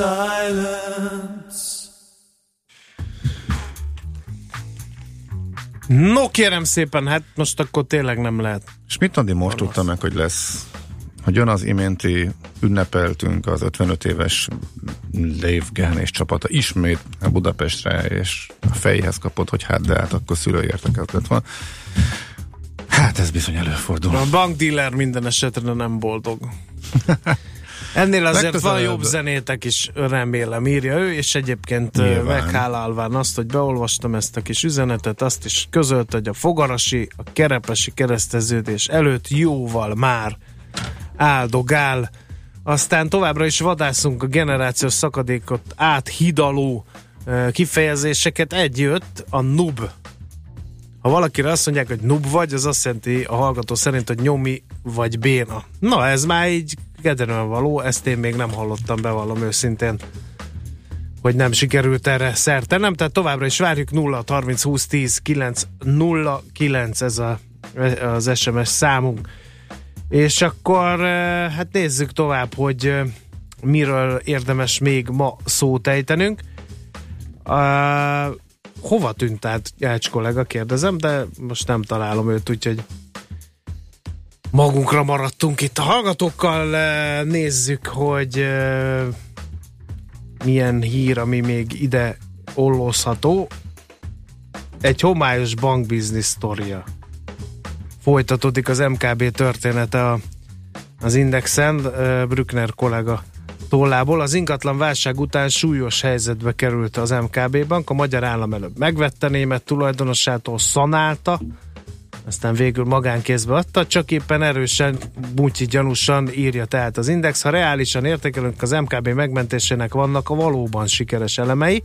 Silence. No kérem szépen, hát most akkor tényleg nem lehet. És mit Andi most tudta meg, hogy lesz? Hogy jön az iménti ünnepeltünk az 55 éves Lév és csapata ismét a Budapestre, és a fejhez kapott, hogy hát de hát akkor szülőértekezlet van. Hát ez bizony előfordul. A bankdiller minden esetre nem boldog. Ennél azért Legközelebb. van jobb zenétek is, remélem, írja ő, és egyébként Nyilván. meghálálván azt, hogy beolvastam ezt a kis üzenetet, azt is közölt, hogy a fogarasi, a kerepesi kereszteződés előtt jóval már áldogál. Aztán továbbra is vadászunk a generációs szakadékot áthidaló kifejezéseket. Egy jött, a nub. Ha valakire azt mondják, hogy nub vagy, az azt jelenti a hallgató szerint, hogy nyomi vagy béna. Na, ez már így kedvenően való, ezt én még nem hallottam, bevallom őszintén hogy nem sikerült erre szerte. Nem, tehát továbbra is várjuk 0 30 20 10 9 0 9 ez a, az SMS számunk. És akkor eh, hát nézzük tovább, hogy eh, miről érdemes még ma szót ejtenünk. Uh, hova tűnt át Jács kollega, kérdezem, de most nem találom őt, úgyhogy magunkra maradtunk itt a hallgatókkal. Nézzük, hogy milyen hír, ami még ide ollózható. Egy homályos bankbiznisz sztoria. Folytatódik az MKB története a, az Indexen, Brückner kollega tollából. Az ingatlan válság után súlyos helyzetbe került az MKB bank. A magyar állam előbb megvette német tulajdonosától, szanálta, aztán végül magánkézbe adta, csak éppen erősen, butyi gyanúsan írja tehát az Index. Ha reálisan értékelünk, az MKB megmentésének vannak a valóban sikeres elemei,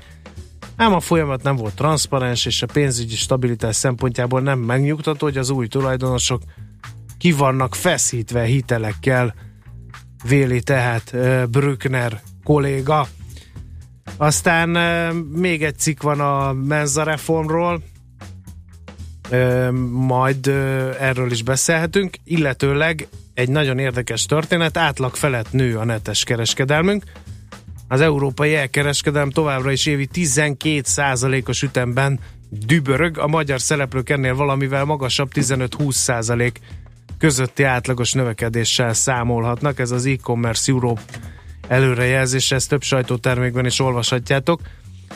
ám a folyamat nem volt transzparens, és a pénzügyi stabilitás szempontjából nem megnyugtató, hogy az új tulajdonosok ki vannak feszítve hitelekkel, véli tehát Brückner kolléga. Aztán még egy cikk van a Menza reformról, majd erről is beszélhetünk, illetőleg egy nagyon érdekes történet, átlag felett nő a netes kereskedelmünk. Az európai elkereskedelem továbbra is évi 12%-os ütemben dübörög, a magyar szereplők ennél valamivel magasabb 15-20% közötti átlagos növekedéssel számolhatnak. Ez az e-commerce Europe előrejelzés, ezt több sajtótermékben is olvashatjátok.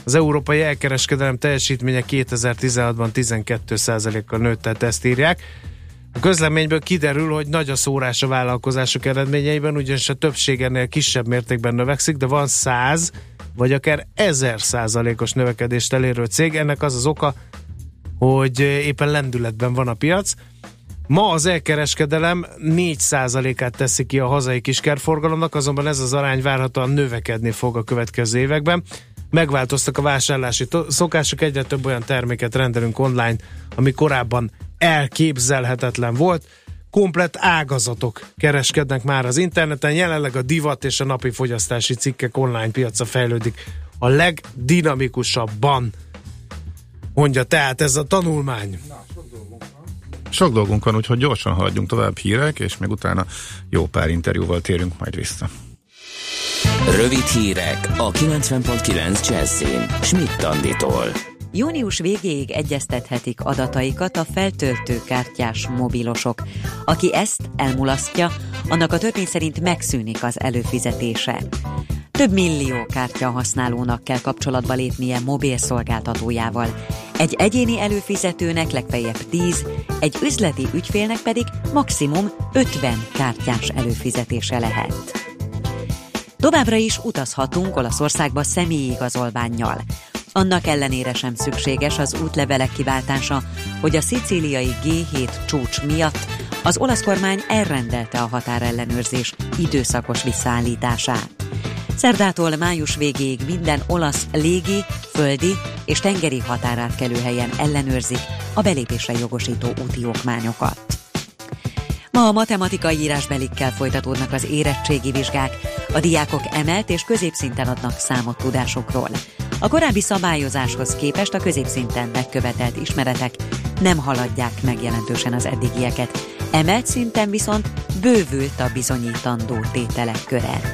Az európai elkereskedelem teljesítménye 2016-ban 12%-kal nőtt, tehát ezt írják. A közleményből kiderül, hogy nagy a szórás a vállalkozások eredményeiben, ugyanis a többség ennél kisebb mértékben növekszik, de van 100 vagy akár 1000 százalékos növekedést elérő cég. Ennek az az oka, hogy éppen lendületben van a piac. Ma az elkereskedelem 4%-át teszi ki a hazai kiskerforgalomnak, azonban ez az arány várhatóan növekedni fog a következő években. Megváltoztak a vásárlási szokások, egyre több olyan terméket rendelünk online, ami korábban elképzelhetetlen volt. Komplet ágazatok kereskednek már az interneten, jelenleg a divat és a napi fogyasztási cikkek online piaca fejlődik a legdinamikusabban. Mondja tehát ez a tanulmány. Sok dolgunk van, úgyhogy gyorsan haladjunk tovább hírek, és még utána jó pár interjúval térünk majd vissza. Rövid hírek a 90.9 Jazzin. Schmidt Anditól. Június végéig egyeztethetik adataikat a feltöltőkártyás mobilosok. Aki ezt elmulasztja, annak a törvény szerint megszűnik az előfizetése. Több millió kártya használónak kell kapcsolatba lépnie mobil szolgáltatójával. Egy egyéni előfizetőnek legfeljebb 10, egy üzleti ügyfélnek pedig maximum 50 kártyás előfizetése lehet. Továbbra is utazhatunk Olaszországba személyi igazolványjal. Annak ellenére sem szükséges az útlevelek kiváltása, hogy a szicíliai G7 csúcs miatt az olasz kormány elrendelte a határellenőrzés időszakos visszaállítását. Szerdától május végéig minden olasz légi, földi és tengeri határátkelőhelyen ellenőrzik a belépésre jogosító úti okmányokat. Ma a matematikai írásbelikkel folytatódnak az érettségi vizsgák. A diákok emelt és középszinten adnak számot tudásokról. A korábbi szabályozáshoz képest a középszinten megkövetelt ismeretek nem haladják meg jelentősen az eddigieket. Emelt szinten viszont bővült a bizonyítandó tételek köre.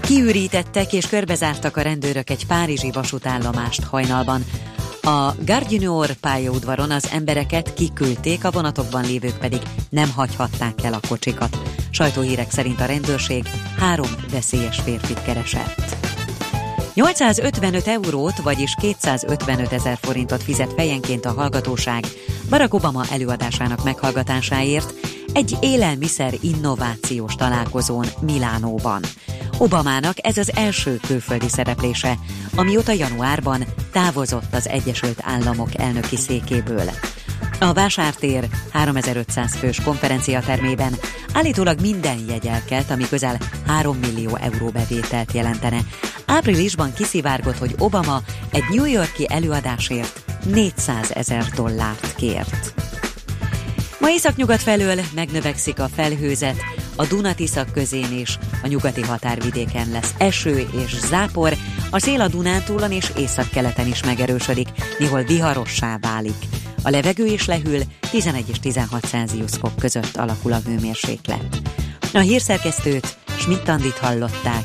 Kiürítettek és körbezártak a rendőrök egy párizsi vasútállomást hajnalban. A Gare pályaudvaron az embereket kiküldték, a vonatokban lévők pedig nem hagyhatták el a kocsikat. Sajtóhírek szerint a rendőrség három veszélyes férfit keresett. 855 eurót, vagyis 255 ezer forintot fizet fejenként a hallgatóság Barack Obama előadásának meghallgatásáért egy élelmiszer innovációs találkozón Milánóban. Obamának ez az első külföldi szereplése, amióta januárban távozott az Egyesült Államok elnöki székéből. A vásártér 3500 fős konferenciatermében állítólag minden jegyelkelt, ami közel 3 millió euró bevételt jelentene. Áprilisban kiszivárgott, hogy Obama egy New Yorki előadásért 400 ezer dollárt kért. Ma északnyugat felől megnövekszik a felhőzet, a Dunatiszak közén is, a nyugati határvidéken lesz eső és zápor, a szél a Dunántúlon és északkeleten is megerősödik, néhol viharossá válik. A levegő is lehűl, 11 és 16 Celsius fok között alakul a hőmérséklet. A hírszerkesztőt Schmidt-Tandit hallották.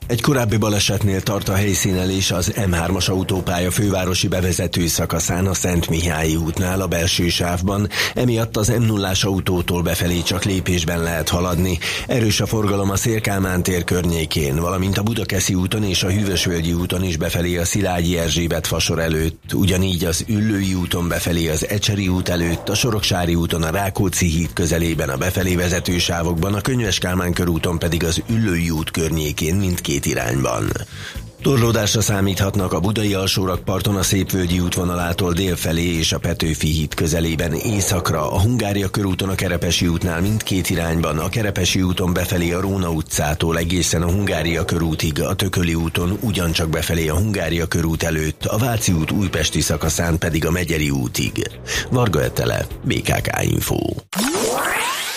Egy korábbi balesetnél tart a helyszínelés az M3-as autópálya fővárosi bevezető szakaszán a Szent Mihályi útnál a belső sávban, emiatt az m 0 autótól befelé csak lépésben lehet haladni. Erős a forgalom a Szélkálmán tér környékén, valamint a Budakeszi úton és a Hűvösvölgyi úton is befelé a Szilágyi Erzsébet fasor előtt, ugyanígy az Üllői úton befelé az Ecseri út előtt, a Soroksári úton a Rákóczi híd közelében a befelé vezető sávokban, a Könyves Kálmán körúton pedig az Üllői út környékén mindkét két irányban. Torlódásra számíthatnak a budai alsórakparton a Szépvölgyi útvonalától délfelé és a Petőfi híd közelében északra, a Hungária körúton a Kerepesi útnál mindkét irányban, a Kerepesi úton befelé a Róna utcától egészen a Hungária körútig, a Tököli úton ugyancsak befelé a Hungária körút előtt, a Váci út újpesti szakaszán pedig a Megyeri útig. Varga Etele, BKK Info.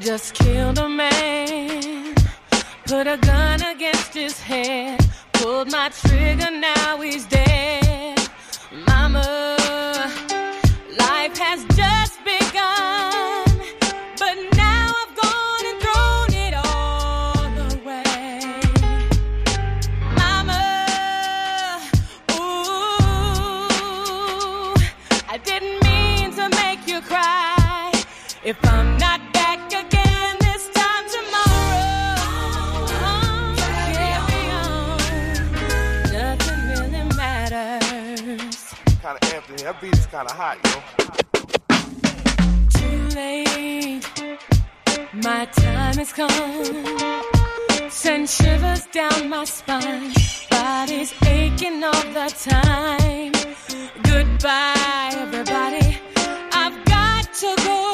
Just killed a man. Put a gun against his head. Pulled my trigger, now he's dead. Mama, life has just begun. But now I've gone and thrown it all away. Mama, ooh, I didn't mean to make you cry. If I'm not That beat is kind of hot, yo. Too late, my time has come. Send shivers down my spine. Body's aching all the time. Goodbye, everybody. I've got to go.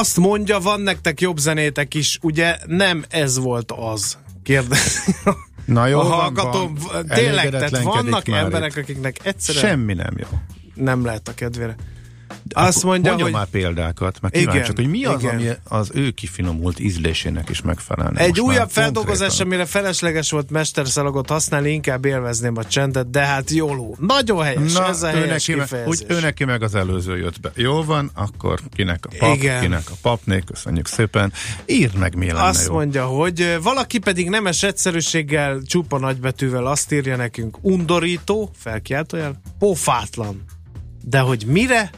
Azt mondja, van nektek jobb zenétek is, ugye nem ez volt az. Kérdez. Na jó, a van, hallgató, van. tényleg, tehát vannak emberek, itt. akiknek egyszerűen Semmi nem jó. nem lehet a kedvére. Azt mondja, hogy már példákat, meg Igen, kíváncsiak, hogy mi az, igen. ami az ő kifinomult ízlésének is megfelelne. Egy újabb feldolgozás, amire felesleges volt mesterszalagot használni, inkább élvezném a csendet, de hát jóló. Nagyon helyes, Na, ez a ő helyes neki, úgy ő neki meg az előző jött be. Jó van, akkor kinek a pap, Igen. kinek a papné, köszönjük szépen. Írd meg, mi lenne Azt jó. mondja, hogy valaki pedig nemes egyszerűséggel, csupa nagybetűvel azt írja nekünk, undorító, felkiáltójel, pofátlan. De hogy mire?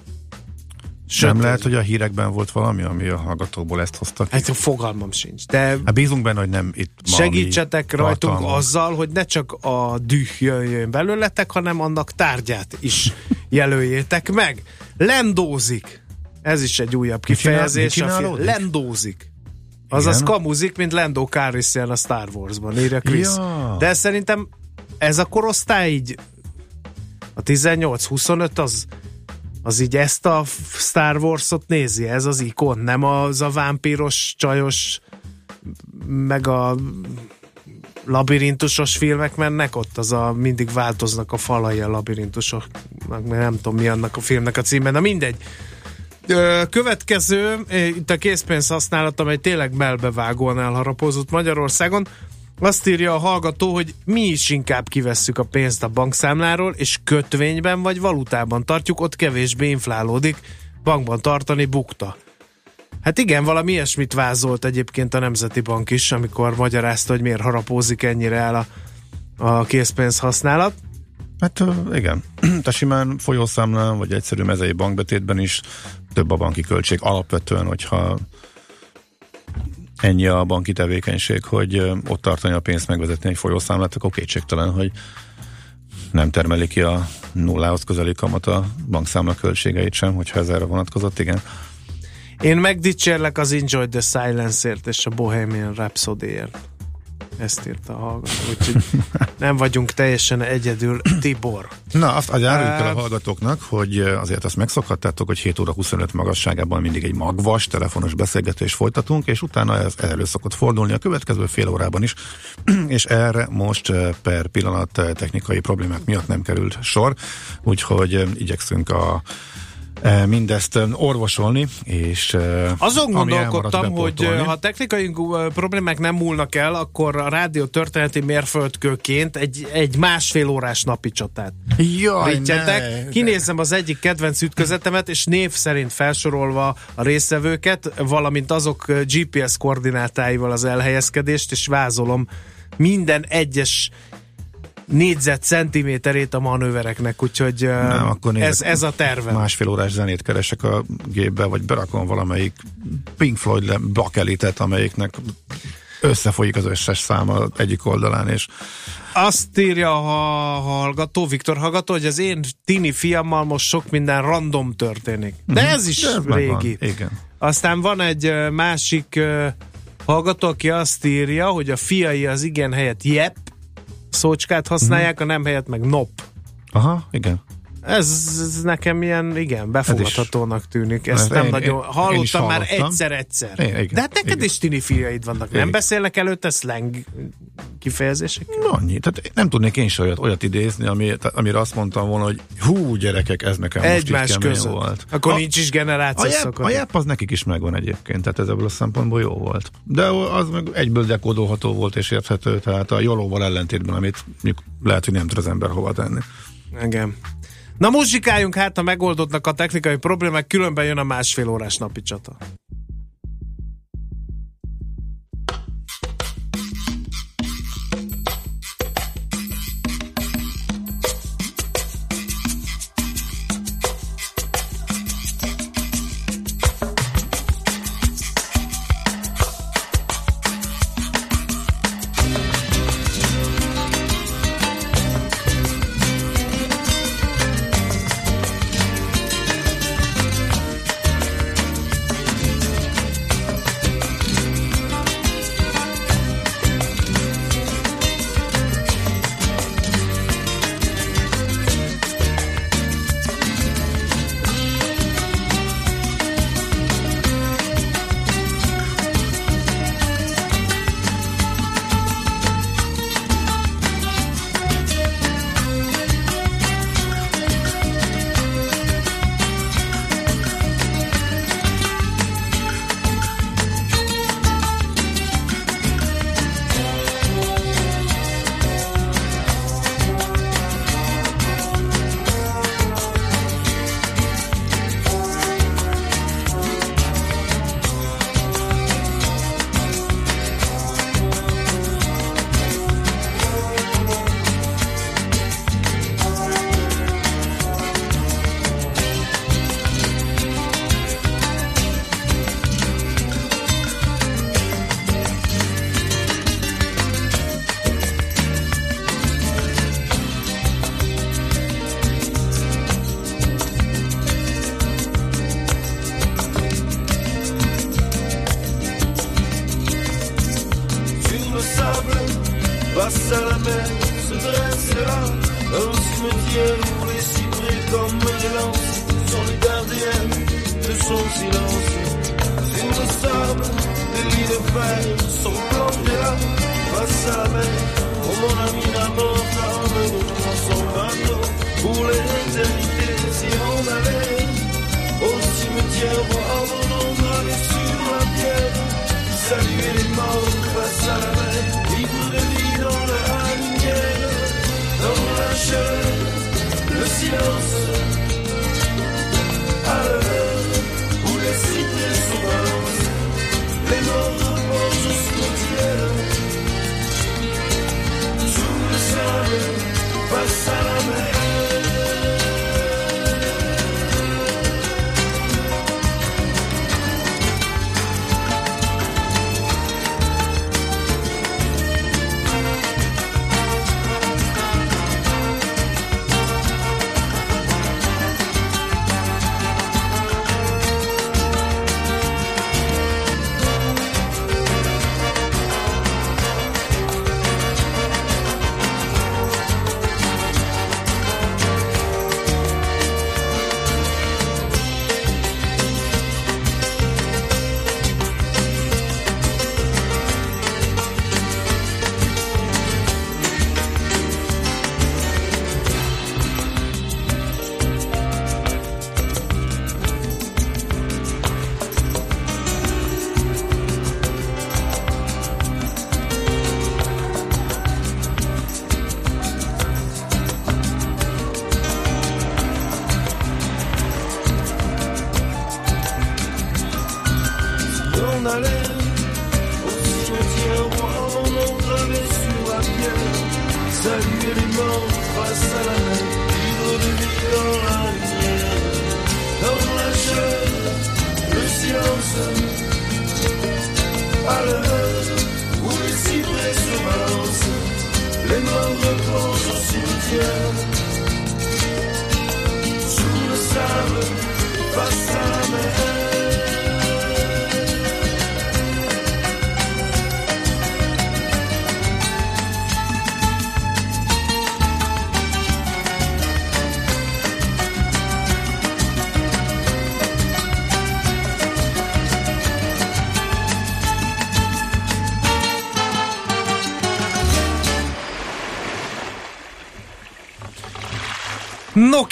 Nem Sötét. lehet, hogy a hírekben volt valami, ami a hallgatóból ezt hozta ki. Hát fogalmam sincs. De Hát bízunk benne, hogy nem itt segítsetek rajtunk tartalmaz. azzal, hogy ne csak a düh jöjjön belőletek, hanem annak tárgyát is jelöljétek meg. Lendózik. Ez is egy újabb csinál- kifejezés. mit a fi- csinálódik? Lendózik. Azaz Igen? kamuzik, mint Lando Calrissian a Star Wars-ban, írja Chris. Ja. De szerintem ez a korosztály így a 18-25 az az így ezt a Star Wars-ot nézi, ez az ikon, nem az a vámpíros, csajos meg a labirintusos filmek mennek ott, az a mindig változnak a falai a labirintusok, meg nem tudom mi annak a filmnek a címe, na mindegy. Következő, itt a készpénz használat, amely tényleg melbevágóan elharapozott Magyarországon. Azt írja a hallgató, hogy mi is inkább kivesszük a pénzt a bankszámláról, és kötvényben vagy valutában tartjuk, ott kevésbé inflálódik, bankban tartani bukta. Hát igen, valami ilyesmit vázolt egyébként a Nemzeti Bank is, amikor magyarázta, hogy miért harapózik ennyire el a, a készpénz használat. Hát igen. Te simán folyószámlán, vagy egyszerű mezei bankbetétben is több a banki költség. Alapvetően, hogyha ennyi a banki tevékenység, hogy ott tartani a pénzt, megvezetni egy folyószámlát, akkor kétségtelen, hogy nem termeli ki a nullához közeli kamat a bankszámla költségeit sem, hogyha ez erre vonatkozott, igen. Én megdicsérlek az Enjoy the Silence-ért és a Bohemian Rhapsody-ért. Ezt írta a hallgató, úgyhogy nem vagyunk teljesen egyedül. Tibor. Na, azt áruljuk el a hallgatóknak, hogy azért azt megszokhattátok, hogy 7 óra 25 magasságában mindig egy magvas, telefonos beszélgetést folytatunk, és utána ez elő szokott fordulni a következő fél órában is, és erre most per pillanat technikai problémák miatt nem került sor, úgyhogy igyekszünk a mindezt orvosolni, és Azon gondolkodtam, hogy ha technikai problémák nem múlnak el, akkor a rádió történeti mérföldkőként egy, egy másfél órás napi csatát Jaj, ne. Kinézem az egyik kedvenc ütközetemet, és név szerint felsorolva a résztvevőket, valamint azok GPS koordinátáival az elhelyezkedést, és vázolom minden egyes négyzet centiméterét a manővereknek, úgyhogy Nem, akkor ez, ez a tervem. Másfél órás zenét keresek a gépbe, vagy berakom valamelyik Pink Floyd bakelitet, amelyiknek összefolyik az összes száma egyik oldalán, és Azt írja a hallgató, Viktor hallgató, hogy az én tini fiammal most sok minden random történik. De Mhm. ez is ez régi. igen. Aztán van egy másik hallgató, aki azt írja, hogy a fiai az igen helyett jep szócskát használják, Mhm. a nem helyett meg nop. aha, igen. Ez, ez nekem ilyen, igen, befogadhatónak tűnik. Ezt Ez nem én- nagyon én- én hallottam is már egyszer-egyszer. Én- igen, De hát neked igen. is tini fiaid vannak. Nem Igen. beszélnek előtte slang kifejezések? Annyi. Tehát nem tudnék én se olyat, olyat idézni, ami, amire azt mondtam volna, hogy hú, gyerekek, ez nekem most Egymás így kemény között. volt. Akkor a, nincs is generációs a jep az nekik is megvan egyébként, tehát ez ebből a szempontból jó volt. De az meg egyből dekódolható volt és érthető, tehát a jolóval ellentétben, amit lehet, hogy nem tud az ember hova tenni. Igen. Na muzsikáljunk hát, ha megoldottnak a technikai problémák, különben jön a másfél órás napi csata.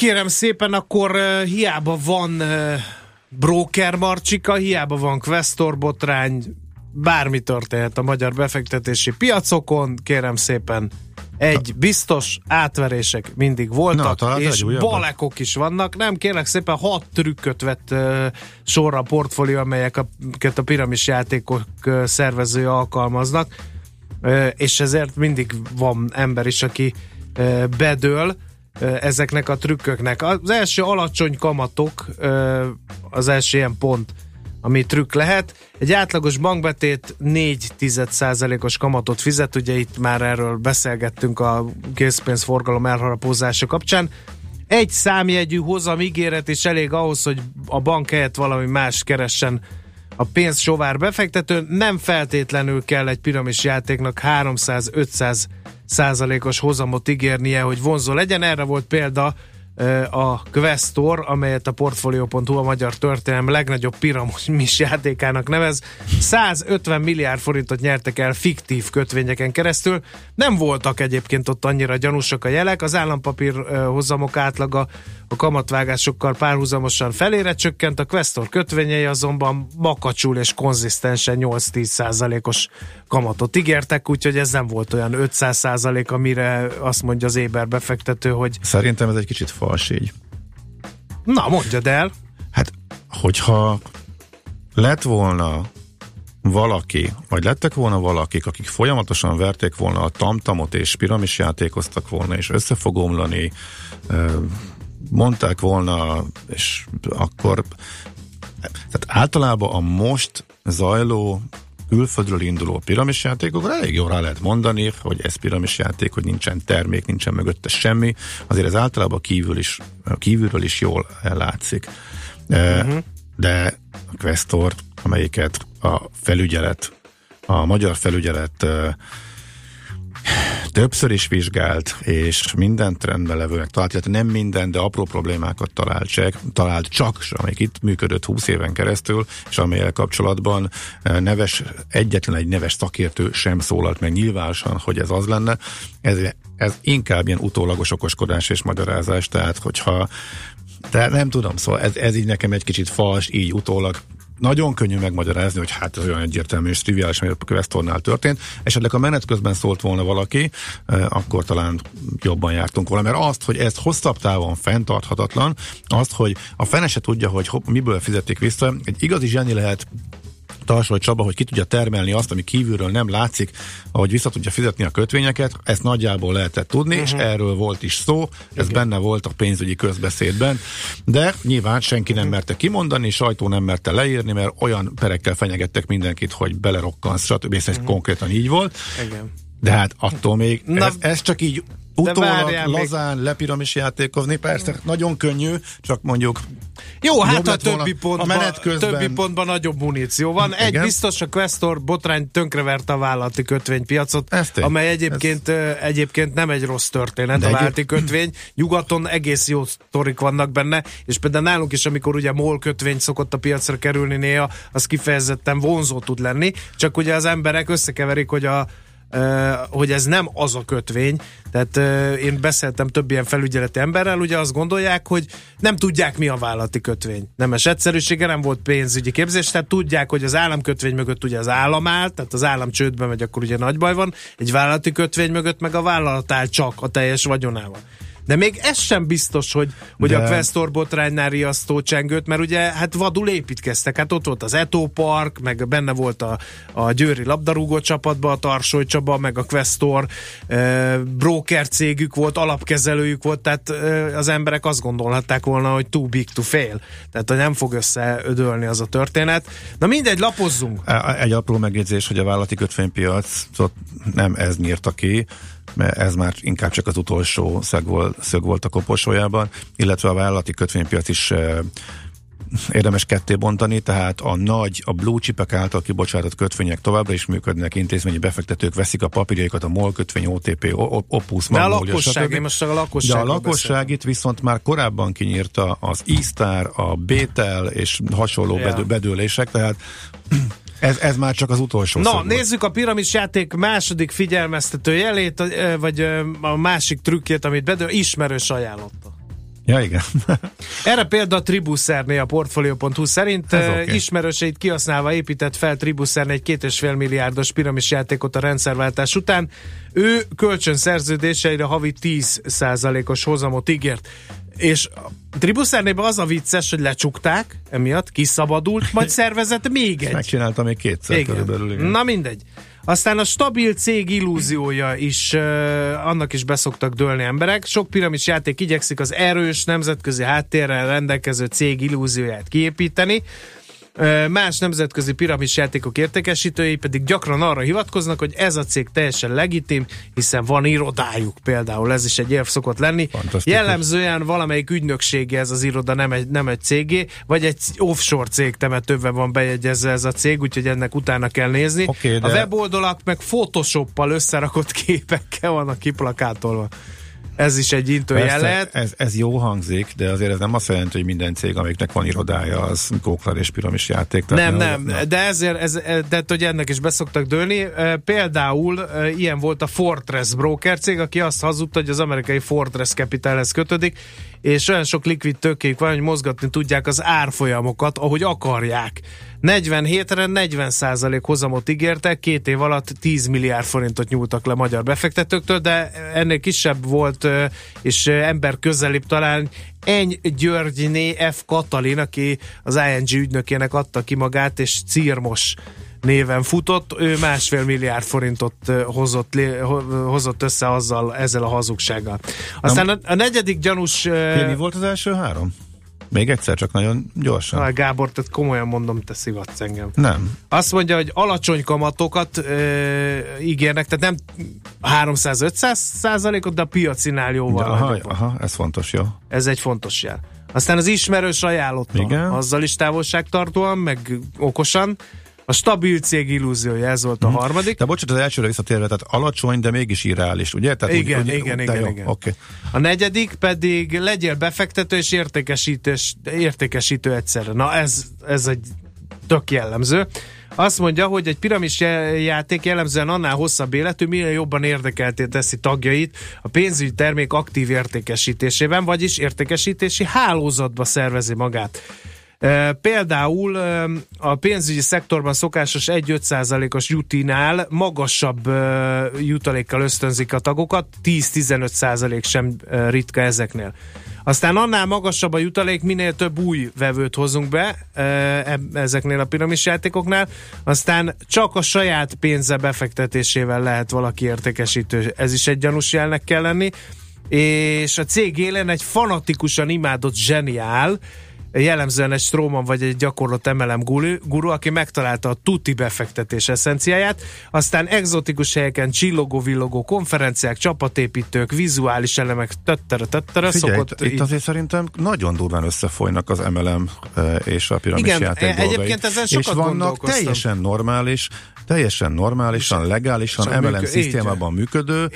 Kérem szépen, akkor uh, hiába van uh, broker marcsika, hiába van questor botrány, bármi történhet a magyar befektetési piacokon, kérem szépen, egy biztos, átverések mindig voltak, Na, és balekok is vannak. Nem, kérlek szépen hat trükköt vett uh, sorra a portfólió, amelyeket a piramis játékok uh, szervezői alkalmaznak, uh, és ezért mindig van ember is, aki uh, bedől ezeknek a trükköknek. Az első alacsony kamatok, az első ilyen pont, ami trükk lehet. Egy átlagos bankbetét 4% os kamatot fizet, ugye itt már erről beszélgettünk a készpénzforgalom elharapózása kapcsán. Egy számjegyű hozam ígéret is elég ahhoz, hogy a bank helyett valami más keressen a pénz sovár befektető. Nem feltétlenül kell egy piramis játéknak 300-500 százalékos hozamot ígérnie, hogy vonzó legyen. Erre volt példa a Questor, amelyet a Portfolio.hu a magyar történelem legnagyobb piramis játékának nevez. 150 milliárd forintot nyertek el fiktív kötvényeken keresztül. Nem voltak egyébként ott annyira gyanúsak a jelek. Az állampapír hozamok átlaga a kamatvágásokkal párhuzamosan felére csökkent, a Questor kötvényei azonban makacsul és konzisztensen 8-10 százalékos kamatot ígértek, úgyhogy ez nem volt olyan 500 százalék, amire azt mondja az éber befektető, hogy Szerintem ez egy kicsit így. Na, mondjad el. Hát, hogyha lett volna valaki, vagy lettek volna valakik, akik folyamatosan verték volna a tamtamot és piramis játékoztak volna, és össze fog omlani, mondták volna, és akkor tehát általában a most zajló külföldről induló piramisjátékokra elég jól rá lehet mondani, hogy ez piramisjáték, hogy nincsen termék, nincsen mögötte semmi, azért ez általában kívül is, kívülről is jól látszik. Uh-huh. De a Questor, amelyiket a felügyelet, a magyar felügyelet többször is vizsgált, és minden trendben levőnek talált, illetve nem minden, de apró problémákat talált csak, talált csak, amelyik itt működött 20 éven keresztül, és amelyel kapcsolatban eh, neves, egyetlen egy neves szakértő sem szólalt meg nyilvánosan, hogy ez az lenne. Ez, ez inkább ilyen utólagos okoskodás és magyarázás, tehát hogyha de nem tudom, szóval ez, ez így nekem egy kicsit fals, így utólag nagyon könnyű megmagyarázni, hogy hát ez olyan egyértelmű és triviális, ami a Questornál történt. Esetleg a menet közben szólt volna valaki, eh, akkor talán jobban jártunk volna, mert azt, hogy ez hosszabb távon fenntarthatatlan, azt, hogy a fene se tudja, hogy hopp, miből fizetik vissza, egy igazi zseni lehet Tarsoly Csaba, hogy ki tudja termelni azt, ami kívülről nem látszik, ahogy vissza tudja fizetni a kötvényeket, ezt nagyjából lehetett tudni, uh-huh. és erről volt is szó, ez Igen. benne volt a pénzügyi közbeszédben, de nyilván senki nem merte kimondani, sajtó nem merte leírni, mert olyan perekkel fenyegettek mindenkit, hogy belerokkansz, stb. Ez uh-huh. konkrétan így volt. Igen. De hát attól még, Na, ez, ez csak így utólag lazán még... lepiramis játékozni, persze nagyon könnyű, csak mondjuk jó, hát a többi pontban, a közben... többi pontban nagyobb muníció van. Egy Igen. biztos, a Questor botrány tönkreverte a vállalati kötvénypiacot, amely egyébként, ez... egyébként nem egy rossz történet, De a vállalati egyéb... kötvény. Nyugaton egész jó sztorik vannak benne, és például nálunk is, amikor ugye MOL kötvény szokott a piacra kerülni néha, az kifejezetten vonzó tud lenni, csak ugye az emberek összekeverik, hogy a hogy ez nem az a kötvény, tehát én beszéltem több ilyen felügyeleti emberrel, ugye azt gondolják, hogy nem tudják mi a vállalati kötvény. Nemes egyszerűsége, nem volt pénzügyi képzés, tehát tudják, hogy az államkötvény mögött ugye az állam áll, tehát az állam csődbe megy, akkor ugye nagy baj van, egy vállalati kötvény mögött meg a vállalat áll csak a teljes vagyonával. De még ez sem biztos, hogy, hogy De... a Questor botránynál riasztó csengőt, mert ugye hát vadul építkeztek. Hát ott volt az Eto Park, meg benne volt a, a Győri labdarúgó csapatban a Tarsoly Csaba, meg a Questor e, broker cégük volt, alapkezelőjük volt, tehát e, az emberek azt gondolhatták volna, hogy too big to fail. Tehát, hogy nem fog összeödölni az a történet. Na mindegy, lapozzunk. Egy apró megjegyzés, hogy a vállalati kötvénypiacot nem ez nyírta ki, mert ez már inkább csak az utolsó szög volt, szög volt a koposójában, illetve a vállalati kötvénypiac is érdemes ketté bontani, tehát a nagy, a blue chipek által kibocsátott kötvények továbbra is működnek, intézményi befektetők veszik a papírjaikat, a MOL kötvény, OTP, Opus, De a lakosság, én most a lakosság. De a lakosság itt viszont már korábban kinyírta az ISTAR, a Bétel és hasonló ja. bedő, bedőlések, tehát ez, ez már csak az utolsó Na, nézzük a piramis játék második figyelmeztető jelét, vagy a másik trükkjét, amit bedő, ismerős ajánlotta. Ja, igen. Erre példa a Tribuszerné a Portfolio.hu szerint okay. ismerőseit kihasználva épített fel Tribuszerné egy két és fél milliárdos piramis játékot a rendszerváltás után. Ő kölcsönszerződéseire havi 10%-os hozamot ígért. És Tribuszernében az a vicces, hogy lecsukták, emiatt kiszabadult, majd szervezett még egy. Megcsinálta még kétszer igen. körülbelül. Igen. Na mindegy. Aztán a stabil cég illúziója is, uh, annak is beszoktak dőlni emberek. Sok piramis játék igyekszik az erős nemzetközi háttérrel rendelkező cég illúzióját kiépíteni. Más nemzetközi piramis játékok értékesítői pedig gyakran arra hivatkoznak, hogy ez a cég teljesen legitim, hiszen van irodájuk például, ez is egy érv szokott lenni. Jellemzően valamelyik ügynöksége ez az iroda, nem egy, nem egy cégé, vagy egy offshore cég temetőben van bejegyezve ez a cég, úgyhogy ennek utána kell nézni. Okay, de... A weboldalak meg Photoshoppal összerakott képekkel vannak kiplakátolva. Ez is egy intőjel lehet. Ez, ez jó hangzik, de azért ez nem azt jelenti, hogy minden cég, amiknek van irodája, az kóklar és piramis játék. Nem, nem, nem, de ezért, ez, de hogy ennek is beszoktak dőlni. Például ilyen volt a Fortress broker cég, aki azt hazudta, hogy az amerikai Fortress Capitalhez kötődik, és olyan sok likvid tőkéjük van, hogy mozgatni tudják az árfolyamokat, ahogy akarják. 47-re 40 százalék hozamot ígértek, két év alatt 10 milliárd forintot nyúltak le magyar befektetőktől, de ennél kisebb volt, és ember közelibb talán Eny Györgyné F. Katalin, aki az ING ügynökének adta ki magát, és Cirmos néven futott, ő másfél milliárd forintot hozott, hozott össze azzal, ezzel a hazugsággal. Aztán a, a negyedik gyanús... Mi volt az első három? Még egyszer, csak nagyon gyorsan. Na, Gábor, tehát komolyan mondom, te szivatsz engem. Nem. Azt mondja, hogy alacsony kamatokat e, ígérnek, tehát nem 300-500 százalékot, de a piacinál jóval. Ja, aha, aha, ez fontos, jó. Ez egy fontos jel. Aztán az ismerős ajánlotta. Igen. Azzal is távolságtartóan, meg okosan. A stabil cég illúziója, ez volt a Mhm. harmadik. De bocsánat, az elsőre visszatérve, tehát alacsony, de mégis irreális, ugye? Tehát Igen, úgy, úgy, igen, de igen, jó, igen. Oké. A negyedik pedig legyél befektető és értékesítős, értékesítő egyszerre. Na ez, ez egy tök jellemző. Azt mondja, hogy egy piramis já- játék jellemzően annál hosszabb életű, minél jobban érdekelté teszi tagjait a pénzügyi termék aktív értékesítésében, vagyis értékesítési hálózatba szervezi magát. Például a pénzügyi szektorban szokásos 1-5%-os jutinál magasabb jutalékkal ösztönzik a tagokat, 10-15% sem ritka ezeknél. Aztán annál magasabb a jutalék, minél több új vevőt hozunk be ezeknél a piramis játékoknál, aztán csak a saját pénze befektetésével lehet valaki értékesítő. Ez is egy gyanús jelnek kell lenni. És a cég élen egy fanatikusan imádott zseniál, jellemzően egy stróman vagy egy gyakorlott MLM guru, aki megtalálta a tuti befektetés eszenciáját, aztán egzotikus helyeken csillogó-villogó konferenciák, csapatépítők, vizuális elemek, töttere, töttere, Figyelj, szokott itt, itt azért szerintem nagyon durván összefolynak az MLM eh, és a piramis Igen, játék e- egyébként ezen És sokat vannak gondolkoztam. teljesen normális, teljesen normálisan, legálisan és MLM műkö- szisztémában működő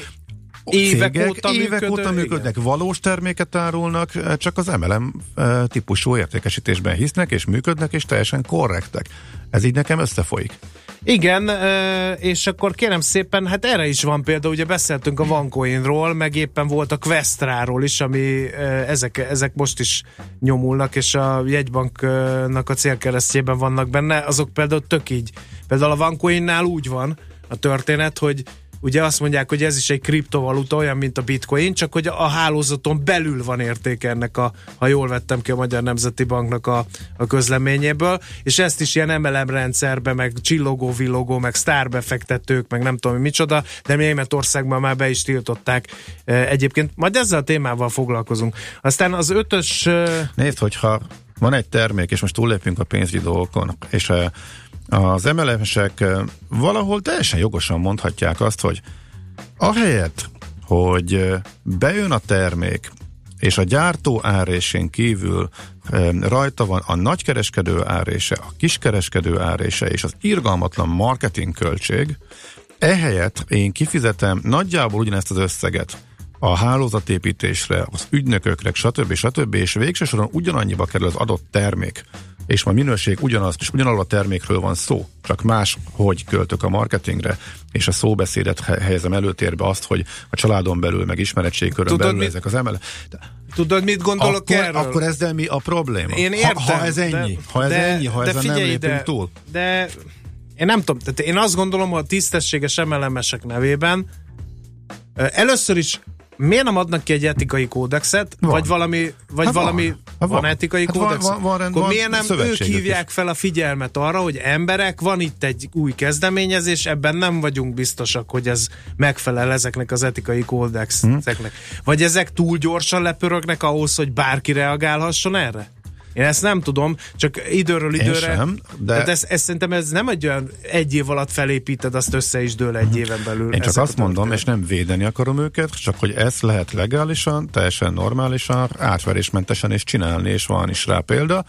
Évek cégek, óta évek működő, óta működnek, valós terméket árulnak, eh, csak az MLM eh, típusú értékesítésben hisznek, és működnek, és teljesen korrektek. Ez így nekem összefolyik. Igen, ö, és akkor kérem szépen, hát erre is van példa, ugye beszéltünk a OneCoinról, meg éppen volt a Questráról is, ami ezek, ezek most is nyomulnak, és a jegybanknak a célkeresztjében vannak benne, azok például tök így. Például a OneCoinnál úgy van a történet, hogy ugye azt mondják, hogy ez is egy kriptovaluta, olyan, mint a bitcoin, csak hogy a hálózaton belül van értéke ennek a, ha jól vettem ki a Magyar Nemzeti Banknak a, a közleményéből, és ezt is ilyen MLM rendszerbe, meg csillogó-villogó, meg sztárbefektetők, meg nem tudom micsoda, de Németországban már be is tiltották. Eh, Egyébként majd ezzel a témával foglalkozunk. Aztán az ötös... eh, Nézd, hogyha van egy termék, és most túllépünk a pénzügyi dolgokon, és eh, az eh, valahol teljesen jogosan mondhatják azt, hogy ahelyett, hogy bejön a termék, és a gyártó árésén kívül rajta van a nagykereskedő árése, a kiskereskedő árése és az irgalmatlan marketing költség, ehelyett én kifizetem nagyjából ugyanezt az összeget a hálózatépítésre, az ügynökökre, stb. stb. és végső soron ugyanannyiba kerül az adott termék, és ma minőség ugyanaz, és ugyanarról a termékről van szó, csak más, hogy költök a marketingre, és a szóbeszédet he- helyezem előtérbe azt, hogy a családon belül, meg ismeretségkörön Tudod, belül mi- ezek az emele. Tudod, mit gondolok Akkor, erről? akkor ezzel mi a probléma? Én értem. ha, ha ez ennyi, de- ha ez de- ennyi, ha de ezzel nem lépünk ide, túl. De én nem tudom, tehát én azt gondolom, hogy a tisztességes MLM-esek nevében először is miért nem adnak ki egy etikai kódexet, Van. vagy valami, vagy Hát van. valami Hát van. van. etikai Hát van- kódex? van- van rend- Akkor van miért nem ők hívják fel a figyelmet arra, hogy emberek, van itt egy új kezdeményezés, ebben nem vagyunk biztosak, hogy ez megfelel ezeknek az etikai kódexeknek. Hm. Vagy ezek túl gyorsan lepörögnek ahhoz, hogy bárki reagálhasson erre? Én ezt nem tudom, csak időről Én időre. sem, de- Tehát ez, ez szerintem ez nem egy olyan egy év alatt felépíted, azt össze is dől egy éven belül. Én csak azt mondom, és nem védeni akarom őket, csak hogy ezt lehet legálisan, teljesen normálisan, átverésmentesen is csinálni, és van is rá példa.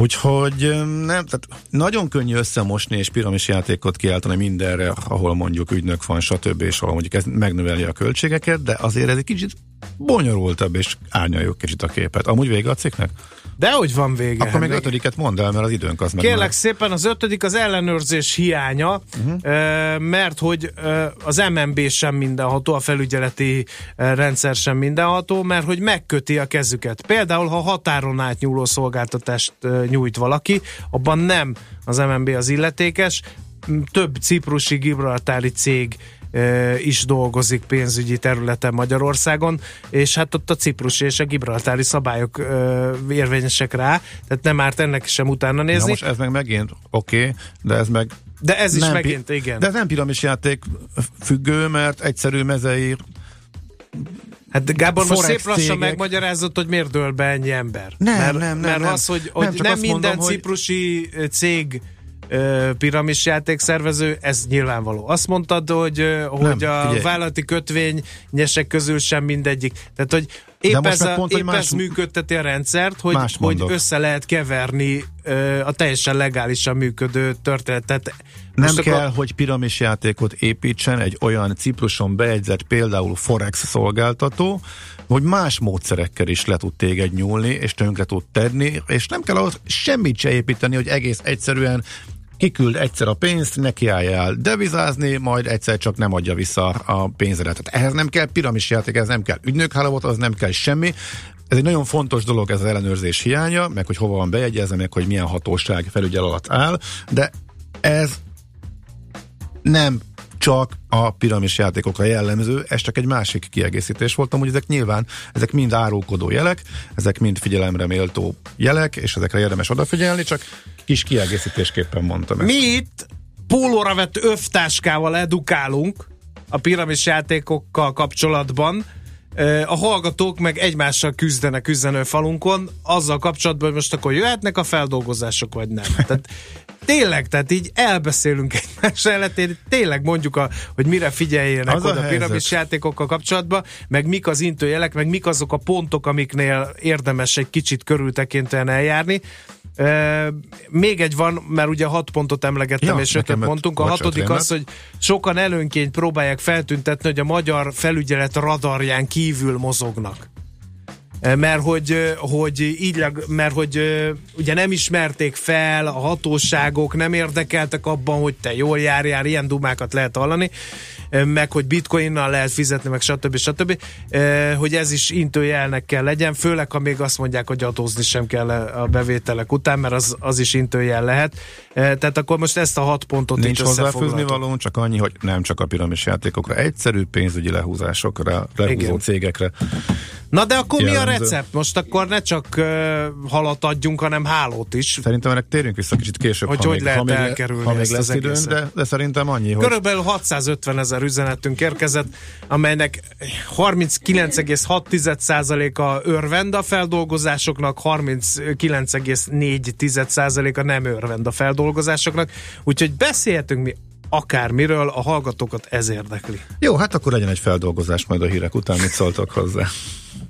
Úgyhogy nem, tehát nagyon könnyű összemosni és piramis játékot kiáltani mindenre, ahol mondjuk ügynök van, stb. és ahol mondjuk ez megnöveli a költségeket, de azért ez egy kicsit bonyolultabb, és árnyaljuk kicsit a képet. Amúgy vége a cikknek? De hogy van vége? Akkor még ötödiket mondd el, mert az időnk az meg Kérlek már- szépen, az ötödik az ellenőrzés hiánya, uh-huh. mert hogy az MNB sem mindenható, a felügyeleti rendszer sem mindenható, mert hogy megköti a kezüket. Például, ha határon átnyúló szolgáltatást nyújt valaki, abban nem az MNB az illetékes, több ciprusi gibraltári cég is dolgozik pénzügyi területen Magyarországon, és hát ott a ciprusi és a gibraltári szabályok érvényesek rá, tehát nem árt ennek sem utána Na nézni. most ez meg megint oké, okay, de ez meg De ez is nem megint, igen. De ez nem piramis játék függő, mert egyszerű mezei Hát Gábor, most szép lassan cégek- megmagyarázott, hogy miért dől be ennyi ember. Nem, mert, nem, nem, Mert nem. az, hogy, Nem, hogy nem azt minden mondom, hogy- ciprusi cég piramis játékszervező, ez nyilvánvaló. Azt mondtad, hogy, hogy a figyelj. vállalati kötvényesek közül sem mindegyik. Tehát, hogy Épp, ez, a, pont, épp más- ez működteti a rendszert, hogy, hogy össze lehet keverni a teljesen legálisan működő történetet. Nem Most kell, akkor- hogy piramis játékot építsen egy olyan Cipruson bejegyzett például Forex szolgáltató, hogy más módszerekkel is le tud téged nyúlni, és tönkre tud tenni, és nem kell ahhoz semmit se építeni, hogy egész egyszerűen kiküld egyszer a pénzt, nekiálljál devizázni, majd egyszer csak nem adja vissza a pénzedet. Tehát ehhez nem kell piramis játék, ehhez nem kell ügynökhálózat, az nem kell semmi. Ez egy nagyon fontos dolog, ez az ellenőrzés hiánya, meg hogy hova van bejegyezve, meg hogy milyen hatóság felügyel alatt áll, de ez nem csak a piramis játékokra jellemző, ez csak egy másik kiegészítés volt, hogy ezek nyilván, ezek mind árulkodó jelek, ezek mind figyelemre méltó jelek, és ezekre érdemes odafigyelni, csak kis kiegészítésképpen mondtam ezt. Mi itt pólóra vett övtáskával edukálunk a piramis játékokkal kapcsolatban, a hallgatók meg egymással küzdenek üzenő falunkon, azzal kapcsolatban, hogy most akkor jöhetnek a feldolgozások, vagy nem. Tehát tényleg, tehát így elbeszélünk egymás elletén, tényleg mondjuk, a, hogy mire figyeljenek Az a oda a piramis játékokkal kapcsolatban, meg mik az intőjelek, meg mik azok a pontok, amiknél érdemes egy kicsit körültekintően eljárni. Uh, még egy van, mert ugye hat pontot emlegettem, Ja, és ötöt mondtunk. A hatodik az, hogy sokan előnként próbálják feltüntetni, hogy a magyar felügyelet radarján kívül mozognak. Mert hogy, hogy így, mert hogy ugye nem ismerték fel, a hatóságok nem érdekeltek abban, hogy te jól járjál, ilyen dumákat lehet hallani, meg hogy bitcoinnal lehet fizetni, meg stb. stb. Hogy ez is intőjelnek kell legyen, főleg ha még azt mondják, hogy adózni sem kell a bevételek után, mert az, az is intőjel lehet. Tehát akkor most ezt a hat pontot Nincs hozzáfűzni való, csak annyi, hogy nem csak a piramis játékokra, egyszerű pénzügyi lehúzásokra, lehúzó Igen. cégekre. Na de akkor mi a Jellemző. recept? Most akkor ne csak uh, halat adjunk, hanem hálót is. Szerintem ennek térjünk vissza kicsit később, Hogy ha hogy még, lehet ha még, elkerülni ha még lesz időn, de, de szerintem annyi, hogy Körülbelül 650 ezer üzenetünk érkezett, amelynek 39,6%-a örvend a feldolgozásoknak, 39,4%-a nem örvend a feldolgozásoknak, úgyhogy beszélhetünk mi akármiről, a hallgatókat ez érdekli. Jó, hát akkor legyen egy feldolgozás majd a hírek után, mit szóltok hozzá.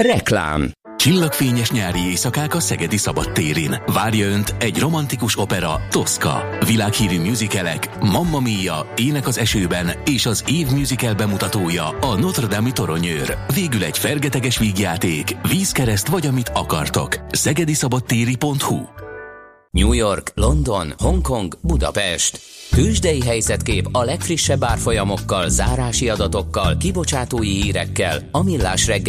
Reklám Csillagfényes nyári éjszakák a Szegedi Szabadtérin. Várja Önt egy romantikus opera, Tosca. Világhírű musicalek, Mamma Mia, Ének az esőben és az év musical bemutatója a Notre Dame toronyőr. Végül egy fergeteges vígjáték, vízkereszt vagy amit akartok. szegediszabadtéri.hu New York, London, Hongkong, Budapest. Tőzsdei helyzetkép a legfrissebb árfolyamokkal, zárási adatokkal, kibocsátói hírekkel, a Millás reggel